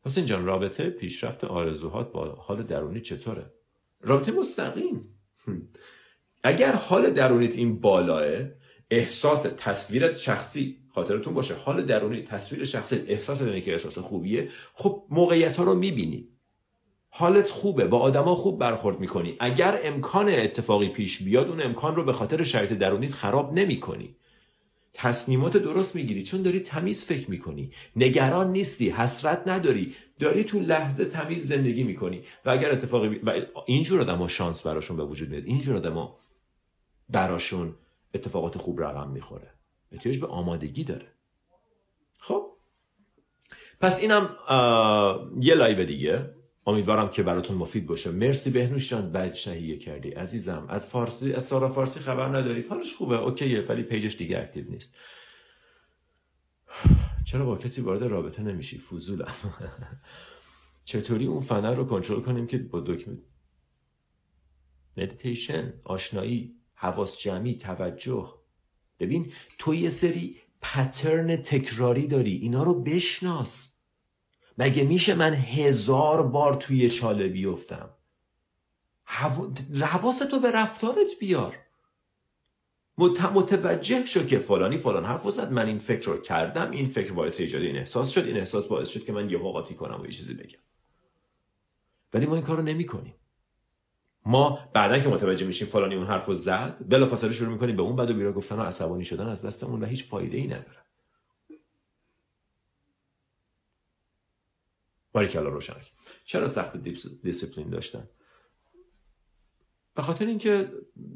پس اینجا رابطه پیشرفت آرزوهات با حال درونی چطوره؟ رابطه مستقیم. (laughs) اگر حال درونیت این بالاه احساس تصویرت شخصی خاطرتون باشه. حال درونی تصویر شخصی احساس اینه که احساس خوبیه. خب موقعیت ها رو می‌بینی. حالت خوبه با آدما خوب برخورد می‌کنی. اگر امکان اتفاقی پیش بیاد اون امکان رو به خاطر شرایط درونیت خراب نمی‌کنی. تصمیمات درست می‌گیری چون داری تمیز فکر می‌کنی. نگران نیستی حسرت نداری. داری تو لحظه تمیز زندگی می‌کنی. و اگر اتفاقی بی... و اینجور آدم شانس براشون به وجود میاد. اینجور آدم براشون اتفاقات خوب رقم می‌خوره. احتیاج به آمادگی داره. خب؟ پس اینم یه live دیگه. امیدوارم که براتون مفید باشه. مرسی بهنوش جان. بج تهیه کردی. عزیزم از فارسی از سارا فارسی خبر ندارید. حالش خوبه OK ـه ولی page ش دیگه active نیست. چرا با کسی وارد رابطه نمیشی؟ فضولم. (laughs) چطوری اون فنر رو کنترل کنیم که با دکمه مدیتیشن آشنایی حواس جمعی توجه. ببین تو یه سری pattern تکراری داری. اینا رو بشناس. مگه میشه من هزار بار توی چاله بیفتم؟ حواستو به رفتارت بیار. متوجه شو که فلانی فلان حرف زد. من این فکر رو کردم. این فکر باعث ایجاد این احساس شد. این احساس باعث شد که من یه قاطی کنم و یه چیزی بگم. ولی ما این کار رو نمی کنیم ما بعدا که متوجه میشیم فلانی اون حرف رو زد بلافاصله شروع می‌کنیم به اون بد و بیراه گفتن و عصبانی شدن از دستمون و هیچ فایده ای نداره. باریکلا روشنک چرا سخت دیسیپلین داشتن؟ به خاطر اینکه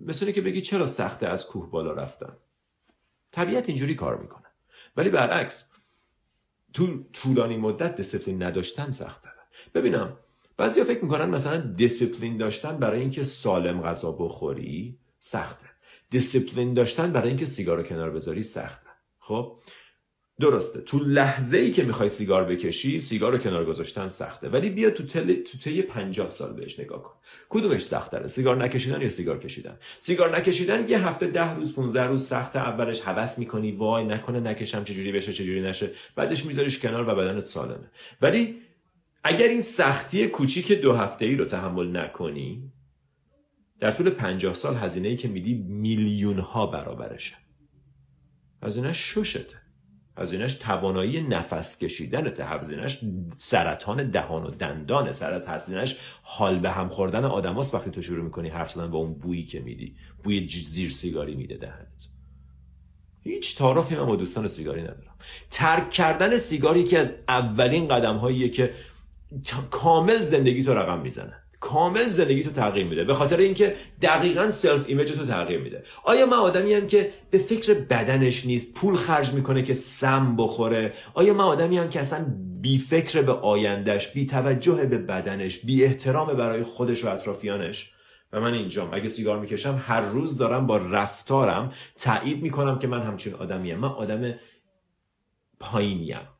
مثل که بگی چرا سخته از کوه بالا رفتن. طبیعت اینجوری کار می‌کنه. ولی برعکس تو طولانی مدت دیسپلین نداشتن سخته ببینم بعضیا فکر می‌کنن مثلا دیسپلین داشتن برای اینکه سالم غذا بخوری سخته. دیسپلین داشتن برای اینکه سیگار کنار بذاری سخته. خب؟ درسته. تو لحظه ای که می‌خوای سیگار بکشی سیگار رو کنار گذاشتن سخته. ولی بیا تو تل تو طی 50 سال بهش نگاه کن. کدومش سخته سیگار نکشیدن یا سیگار کشیدن؟ سیگار نکشیدن یه هفته ده روز 15 روز سخته. اولش هوس می‌کنی وای نکنه نکشم چجوری بشه چجوری نشه. بعدش میذاریش کنار و بدنت سالمه. ولی اگر این سختی کوچیک دو هفته ای رو تحمل نکنی در طول 50 سال هزینه ای که میدی میلیون ها برابرشه. هزینهش شوشته هزینهش توانایی نفس کشیدنته هزینهش سرطان دهان و دندانه سرط هزینهش حال به هم خوردن آدماست وقتی تو شروع می‌کنی حرف زدن با اون بویی که میدی. بوی زیر سیگاری میده دهنت. هیچ تعارفی من با دوستان سیگاری ندارم. ترک کردن سیگاری یکی از اولین قدم که کامل زندگی تو رقم می‌زنه کامل زندگی تو تغییر میده. به خاطر اینکه دقیقا self image تو تغییر میده. آیا من آدمیم که به فکر بدنش نیست پول خرج می‌کنه که سم بخوره؟ آیا من آدمیم که اصلا بی فکر به آیندهش بی توجه به بدنش بی احترام برای خودش و اطرافیانش؟ و من اینجام. اگه سیگار می‌کشم هر روز دارم با رفتارم تایید می‌کنم که من همچین آدمیم من آدم پایینیم.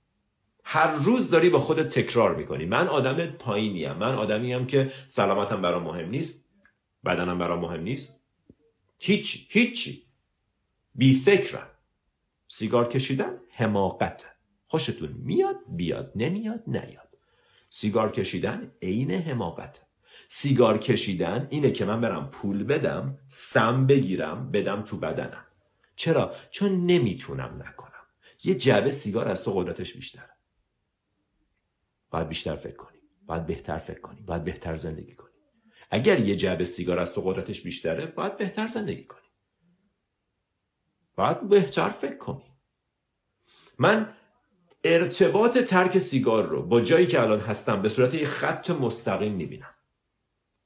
هر روز داری با خودت تکرار می‌کنی. من آدم پایینیم. من آدمیم که سلامتم برام مهم نیست. بدنم برام مهم نیست. هیچی هیچی. بی فکرم. سیگار کشیدن حماقت. خوشتون میاد بیاد. نمیاد نیاد. سیگار کشیدن عین حماقت. سیگار کشیدن اینه که من برم پول بدم سم بگیرم بدم تو بدنم. چرا؟ چون نمی‌تونم نکنم. یه جعبه سیگار از تو قدرتش بیشتره. باید بیشتر فکر کنی باید بهتر فکر کنی باید بهتر زندگی کنی اگر یه جعبه سیگار از تو قدرتش بیشتره باید بهتر زندگی کنی باید بهتر فکر کنی من ارتباط ترک سیگار رو با جایی که الان هستم به صورت یه خط مستقیم می‌بینم.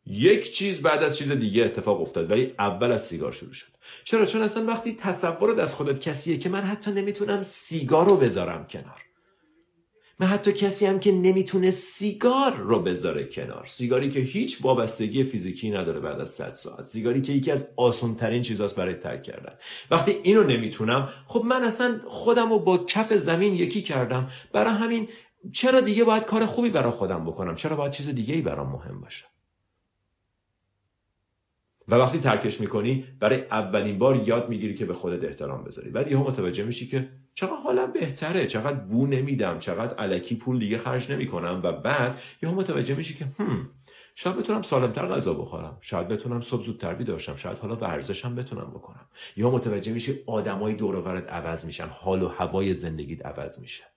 یک چیز بعد از چیز دیگه اتفاق افتاد ولی اول از سیگار شروع شد. چرا؟ چون اصلا وقتی تصورت از خودت کسیه که من حتی نمی‌تونم سیگار رو بذارم کنار. من حتی کسی هم که نمی‌تونه سیگار رو بذاره کنار. سیگاری که هیچ وابستگی فیزیکی نداره بعد از 100 ساعت. سیگاری که یکی از آسان ترین چیزاست برای ترک کردن. وقتی اینو نمی‌تونم خب من اصلا خودم رو با کف زمین یکی کردم. برای همین چرا دیگه باید کار خوبی برای خودم بکنم؟ چرا باید چیز دیگه ای برام مهم باشه؟ و وقتی ترکش می‌کنی برای اولین بار یاد می‌گیری که به خودت احترام بذاری. بعد یهو متوجه میشی که چقدر حالم بهتره چقدر بو نمیدم چقدر علکی پول دیگه خرج نمی‌کنم. و بعد یهو متوجه میشی که هم شاید بتونم سالمتر غذا بخورم. شاید بتونم صبح زودتر بیدار شاید حالا ورزشم بتونم بکنم. یا متوجه میشی آدمای دور و عوض میشن. حال و هوای زندگیت عوض میشه.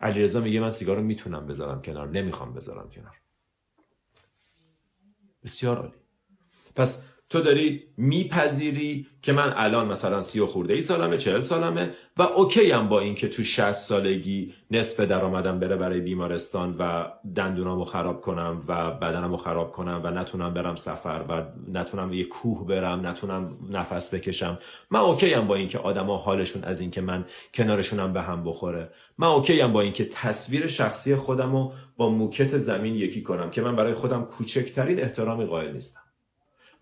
علیرضا میگه من سیگار رو می‌تونم بذارم کنار نمی‌خوام بذارم کنار. بسیار عالی. پس تو داری میپذیری که من الان مثلا سی و خورده ای سالمه چهل سالمه و اوکی هم با اینکه تو 60 سالگی نصف درآمدم بره برای بیمارستان و دندونامو خراب کنم و بدنمو خراب کنم و نتونم برم سفر و نتونم یه کوه برم نتونم نفس بکشم. من OK ام با اینکه آدما حالشون از اینکه من کنارشونم به هم بخوره. من OK ام با اینکه تصویر شخصی خودمو با موکت زمین یکی کنم که من برای خودم کوچکترین احترامی قائل نیستم.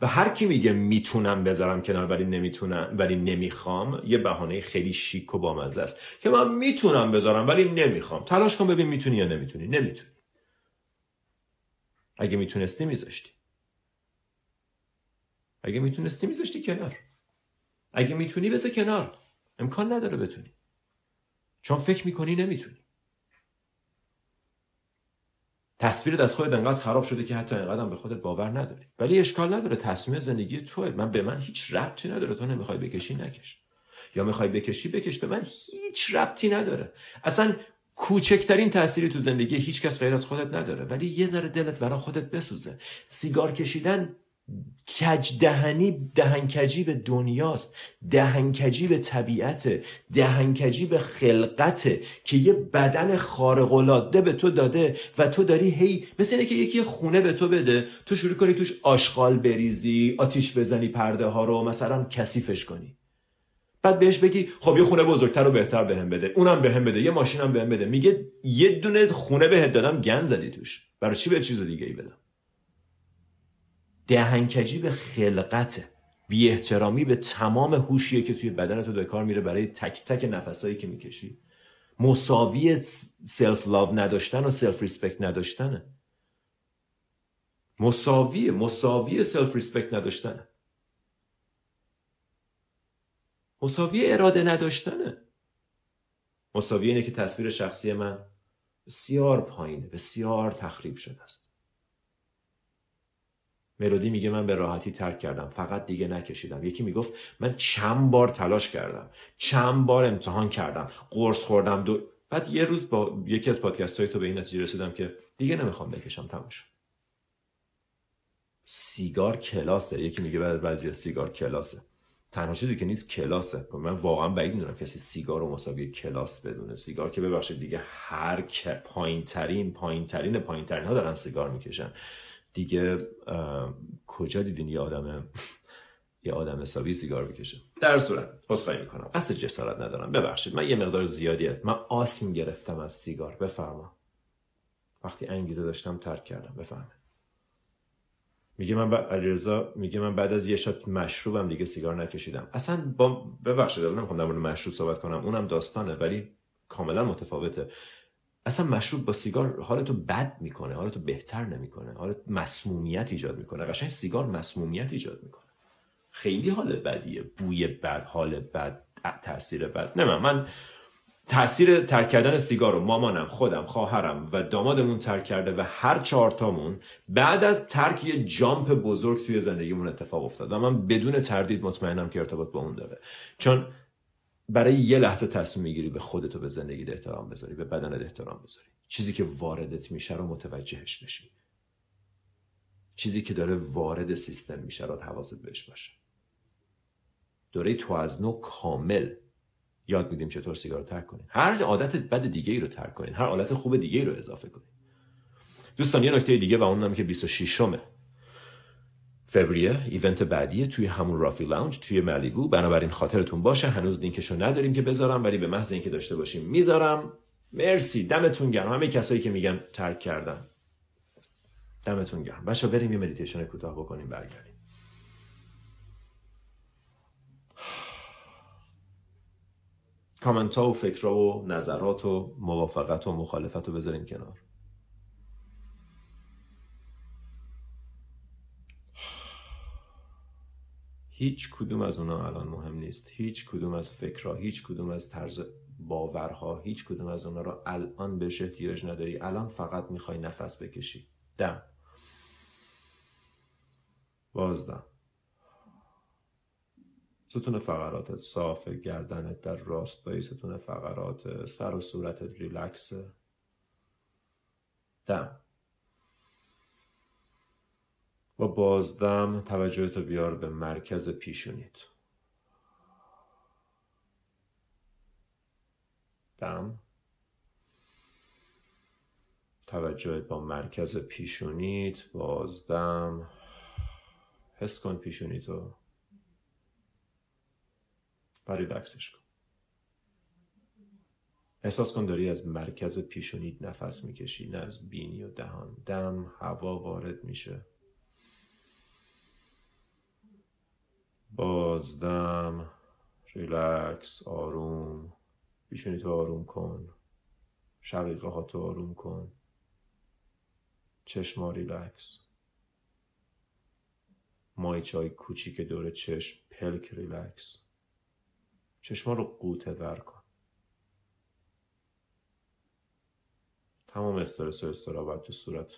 و هر کی میگه می‌تونم بذارم کنار ولی نمی‌تونم ولی نمی‌خوام یه بهانه خیلی شیک و بامزه است که من می‌تونم بذارم ولی نمی‌خوام. تلاش کن ببین می‌تونی یا نمی‌تونی. نمی‌تونی. اگه می‌تونستی میذاشتی. اگه می‌تونستی میذاشتی کنار. اگه می‌تونی بذار کنار. امکان نداره بتونی. چون فکر می‌کنی نمی‌تونی. تصویرت از خودت انقدر خراب شده که حتی انقدر به خودت باور نداری. ولی اشکال نداره. تصمیم زندگی توه. من به من هیچ ربطی نداره. تو نمی‌خوای بکشی نکش. یا می‌خوای بکشی بکش. به من هیچ ربطی نداره. اصلا کوچکترین تأثیری تو زندگی هیچ کس غیر از خودت نداره. ولی یه ذره دلت برای خودت بسوزه. سیگار کشیدن کج دهنی دهنکجی به دنیاست. دهنکجی به طبیعت دهنکجی به خلقته که یه بدن خارق به تو داده و تو داری هی مثل اینه که یکی خونه به تو بده تو شروع کنی توش آشغال بریزی آتیش بزنی پرده ها رو مثلا کثیفش کنی. بعد بهش بگی خب یه خونه بزرگتر رو بهتر بهم بده. اونم بهم بده یه ماشینم بهم بده. میگه یه دونه خونه بهت دادم گن زدی توش. برای چی یه چیز دیگه ای بدم؟ دهنکجی به خلقته بی احترامی به تمام هوشیه که توی بدن تو به کار میره برای تک تک نفسایی که می‌کشی. مساوی self love نداشتن و self respect نداشتنه. مساوی مساوی self respect نداشتنه. مساوی اراده نداشتنه. مساوی اینه که تصویر شخصی من بسیار پایینه بسیار تخریب شده است. ملودی میگه من به راحتی ترک کردم فقط دیگه نکشیدم. یکی می‌گفت من چند بار تلاش کردم چند بار امتحان کردم قرص خوردم دو بعد یه روز با یکی از پادکست های تو به این نتیجه رسیدم که دیگه نمی‌خوام بکشم تماش سیگار کلاسه. یکی میگه بعد بعضی سیگار کلاسه. تنها چیزی که نیست کلاسه. من واقعا بعید می‌دونم کسی سیگار رو مساوی کلاس بدونه. سیگار که ببخشید دیگه هر پایین ترین پایین ترین پایین ترین ها دارن سیگار می‌کشن. دیگه کجا دیدین یه آدم یه آدم حسابی سیگار بکشه؟ در صورت عذرخواهی می‌کنم. قصد جسارت ندارم. ببخشید من یه مقدار زیادیه. من آسم گرفتم از سیگار. بفرما. وقتی انگیزه داشتم ترک کردم. بفرمایید میگه من علیرضا میگه من بعد از یه شات مشروبم دیگه سیگار نکشیدم. اصلا با ببخشید نمی‌خوام در مورد مشروب صحبت کنم. اونم داستانه ولی کاملا متفاوته. اصلا مشروب با سیگار حالتو بد می‌کنه حالتو بهتر نمی‌کنه. حالت مسمومیت ایجاد می‌کنه. قشنگ سیگار مسمومیت ایجاد می‌کنه. خیلی حال بدیه. بوی بد حال بد تاثیر بد. نه من, من تاثیر ترک کردن سیگار رو مامانم خودم خواهرم و دامادمون ترک کرده و هر چهارتامون بعد از ترک یه جامپ بزرگ توی زندگیمون اتفاق افتاد و من بدون تردید مطمئنم که ارتباط با اون داره. چون برای یه لحظه تصمیم می‌گیری به خودتو به زندگی احترام بذاری به بدنت احترام بذاری. چیزی که واردت میشه رو متوجهش بشی. چیزی که داره وارد سیستم میشه رو حواست بهش باشه. دوره تو از نو کامل یاد میدیم چطور سیگار ترک کنین هر عادت بد دیگه ای رو ترک کنین هر عادت خوب دیگه ای رو اضافه کنین دوستان یه نکته دیگه و اونم که 26 م فوریه event بعدیه توی همون Rafi Lounge توی ملیبو بنابراین خاطرتون باشه هنوز لینکشو نداریم که بذارم ولی به محض اینکه داشته باشیم می‌ذارم. مرسی. دمتون گرم. همه کسایی که میگن ترک کردن. دمتون گرم. بچه‌ها بریم یه مدیتیشن کوتاه بکنیم برگردیم. کامنت ها و فکر و نظرات و موافقت و مخالفت رو بذاریم کنار. هیچ کدوم از اونا الان مهم نیست. هیچ کدوم از فکرها هیچ کدوم از طرز باورها هیچ کدوم از اونا رو الان بهش احتیاج نداری. الان فقط می‌خوای نفس بکشی. دم. بازدم. ستون فقراتت صاف گردنت در راستای ستون فقرات سر و صورتت ریلکسه دم. با بازدم توجهتو بیار به مرکز پیشونیت. دم. توجهت با مرکز پیشونیت بازدم. حس کن پیشونیتو. و ریلکسش کن. احساس کن داری از مرکز پیشونیت نفس می‌کشی نه از بینی و دهان. دم هوا وارد میشه. بازدم ریلکس آروم پیشونی تو آروم کن. شقیقه ها تو آروم کن. چشما ریلکس. ماهیچه های کوچیک دور چشم پلک ریلکس. چشما رو غوطه ور کن. تمام استرس و اضطرابت تو صورت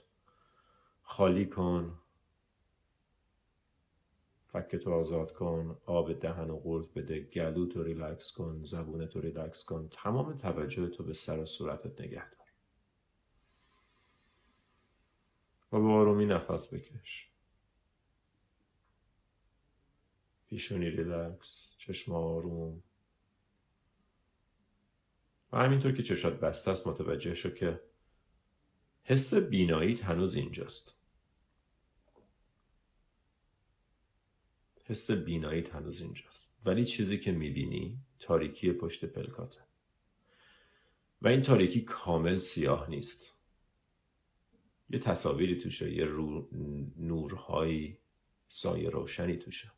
خالی کن. فکتو آزاد کن آب دهن و قورت بده گلو تو ریلکس کن زبونه تو ریلکس کن تمام توجه تو به سر و صورتت نگه دار. و به آرومی نفس بکش. پیشونی ریلکس چشم آروم. و همینطور که چشات بسته است متوجه شو که حس بیناییت هنوز اینجاست. حس بیناییت هنوز اینجاست. ولی چیزی که می‌بینی تاریکی پشت پلکاته. و این تاریکی کامل سیاه نیست. یه تصاویری توشه یه رو... نورهایی سایه روشنی توشه.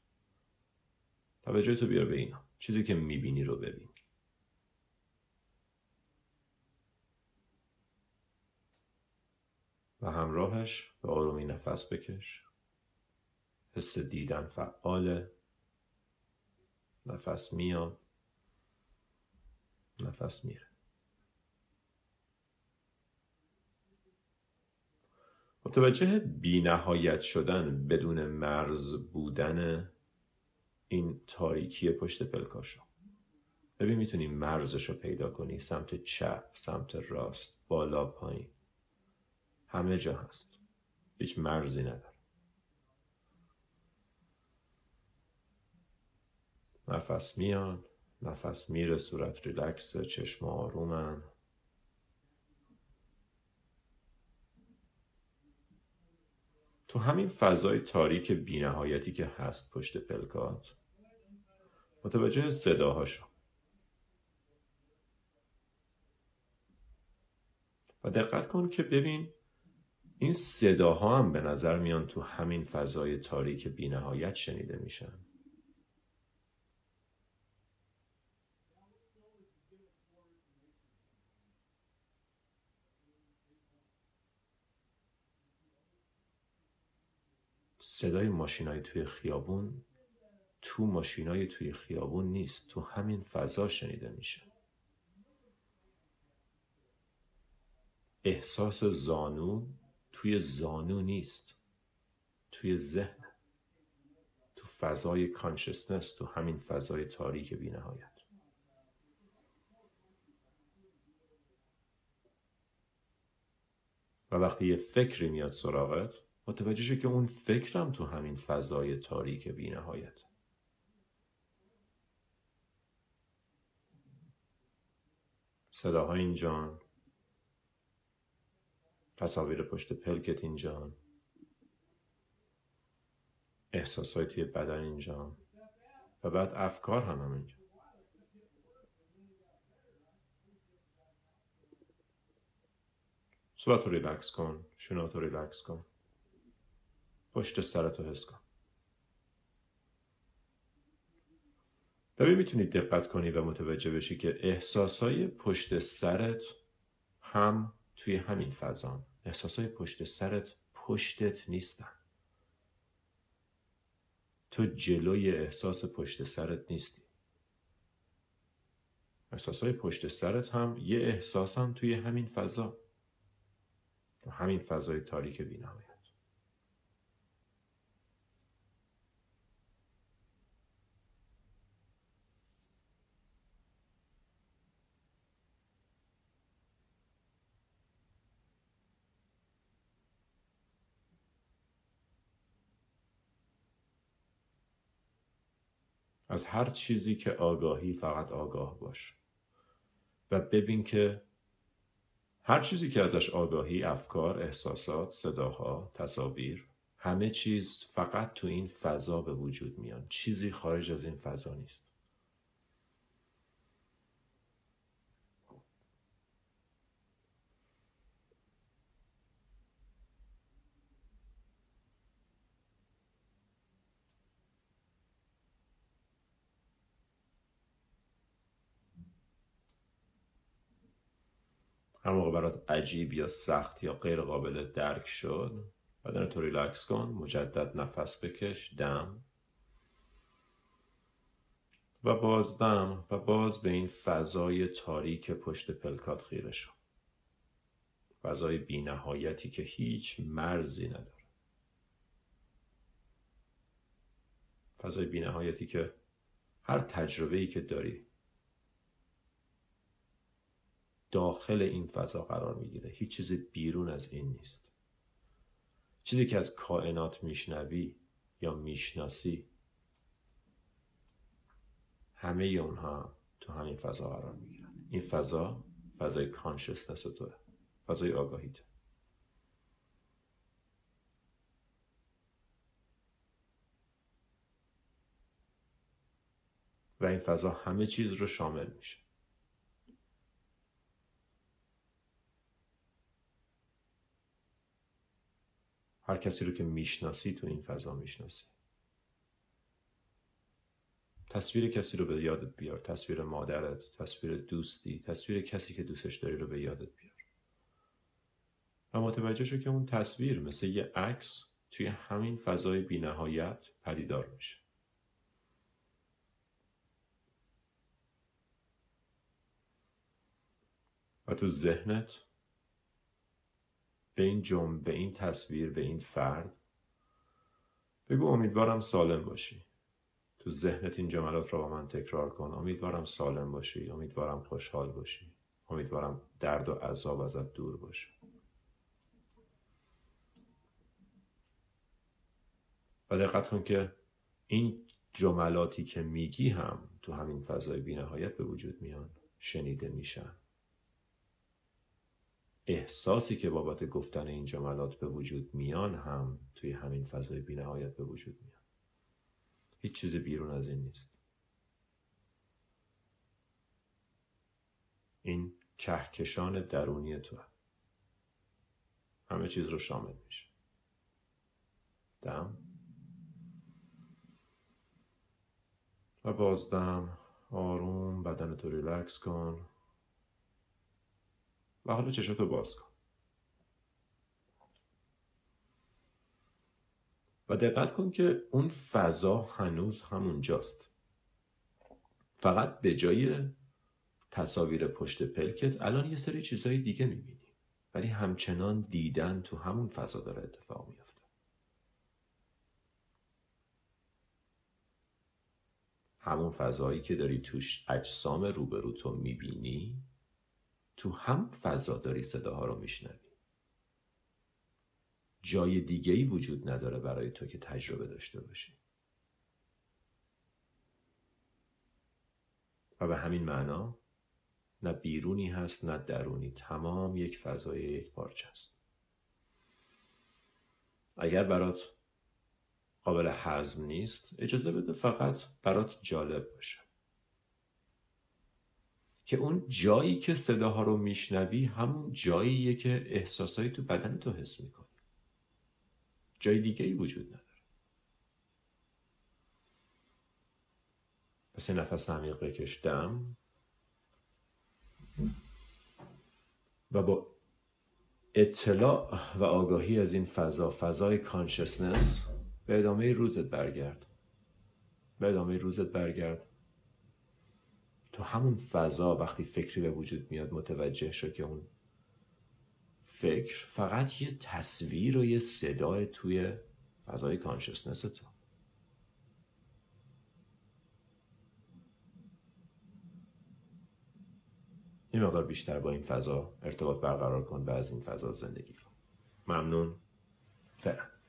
توجه تو بیار به اینا. چیزی که می‌بینی رو ببین. و همراهش به آرومی نفس بکش. حس دیدن فعاله. نفس میاد. نفس میره. متوجه بی نهایت شدن بدون مرز بودن این تاریکی پشت پلکاشو. ببین می‌تونی مرزش رو پیدا کنی. سمت چپ سمت راست بالا پایین. همه جا هست. هیچ مرزی نداره. نفس میاد نفس میره صورت ریلکس چشم آرومن. تو همین فضای تاریک بینهایتی که هست پشت پلکات متوجه صداهاشو و دقت کن که ببین این صداها هم به نظر میان تو همین فضای تاریک بینهایت شنیده میشن. صدای ماشینای توی خیابون تو ماشینای توی خیابون نیست. تو همین فضا شنیده میشه. احساس زانو توی زانو نیست. توی ذهن. تو فضای کانشسنس تو همین فضای تاریک بی نهایت و وقتی یه فکری میاد سراغت متوجه شد که اون فکرم تو همین فضای تاریک بی نهایت صداهای اینجان تصاویر پشت پلکت اینجا احساسای توی بدن اینجا و بعد افکار هم هم اینجا صورت رو ریلکس کن شونه‌هات رو ریلکس کن. پشت سرت رو حس کن. ببین می‌تونی دقت کنی و متوجه بشی که احساسای پشت سرت هم توی همین فضا احساسای پشت سرت پشتت نیستن. تو جلوی احساس پشت سرت نیستی. احساسای پشت سرت هم یه احساس هم توی همین فضا. همین فضای تاریک بینهایت از هر چیزی که آگاهی فقط آگاه باش. و ببین که هر چیزی که ازش آگاهی افکار احساسات صداها تصاویر همه چیز فقط تو این فضا به وجود میان. چیزی خارج از این فضا نیست. هر موقع برات عجیب یا سخت یا غیر قابل درک شد بدن تو ریلکس کن مجدد نفس بکش دم. و باز دم و باز به این فضای تاریک پشت پلکات خیره شو. فضای بینهایتی که هیچ مرزی نداره. فضای بینهایتی که هر تجربه که داری داخل این فضا قرار می‌گیره. هیچ چیز بیرون از این نیست. چیزی که از کائنات میشنوی یا می‌شناسی همه اونها تو همین فضا قرار می‌گیرن. این فضا فضای کانشسنس توه. فضای آگاهیت و این فضا همه چیز رو شامل میشه. هر کسی رو که می‌شناسی تو این فضا می‌شناسی. تصویر کسی رو به یادت بیار. تصویر مادرت تصویر دوستی تصویر کسی که دوستش داری رو به یادت بیار. و متوجه شو که اون تصویر مثل یه عکس توی همین فضای بینهایت پدیدار میشه. و تو ذهنت به این جمع به این تصویر به این فرد. بگو امیدوارم سالم باشی. تو ذهنت این جملات رو با من تکرار کن. امیدوارم سالم باشی. امیدوارم خوشحال باشی. امیدوارم درد و عذاب ازت دور باشه. و دقت کن که این جملاتی که میگی هم تو همین فضای بینهایت به وجود میان. شنیده میشن. احساسی که بابت گفتن این جملات به وجود میان هم توی همین فضای بینهایت به وجود میان. هیچ چیز بیرون از این نیست. این کهکشان درونی تو. همه چیز رو شامل میشه. دم. و بازدم. آروم بدن تو ریلکس کن. و حالا چشاتو باز کن. و دقت کن که اون فضا هنوز همونجاست. فقط به جای تصاویر پشت پلکت الان یه سری چیزهای دیگه می‌بینی. ولی همچنان دیدن تو همون فضا داره اتفاق میافته. همون فضایی که داری توش اجسام روبرو تو می‌بینی تو هم فضا داری صداها رو میشنوی. جای دیگه ای وجود نداره برای تو که تجربه داشته باشی. و به همین معنا نه بیرونی هست نه درونی. تمام یک فضای یک پارچه است. اگر برات قابل حزم نیست اجازه بده فقط برات جالب باشه. که اون جایی که صداها رو میشنوی همون جاییه که احساسایی تو بدن تو حس می‌کنی. جای دیگه ای وجود نداره. پس نفس عمیق بکشدم. و با اطلاع و آگاهی از این فضا فضای کانشسنس به ادامه روزت برگرد. به ادامه روزت برگرد. تو همون فضا وقتی فکری به وجود میاد متوجه شو که اون فکر فقط یه تصویر و یه صدای توی فضای کانشسنس تو. یه مقدار بیشتر با این فضا ارتباط برقرار کن و از این فضا زندگی کن. ممنون. فعلا.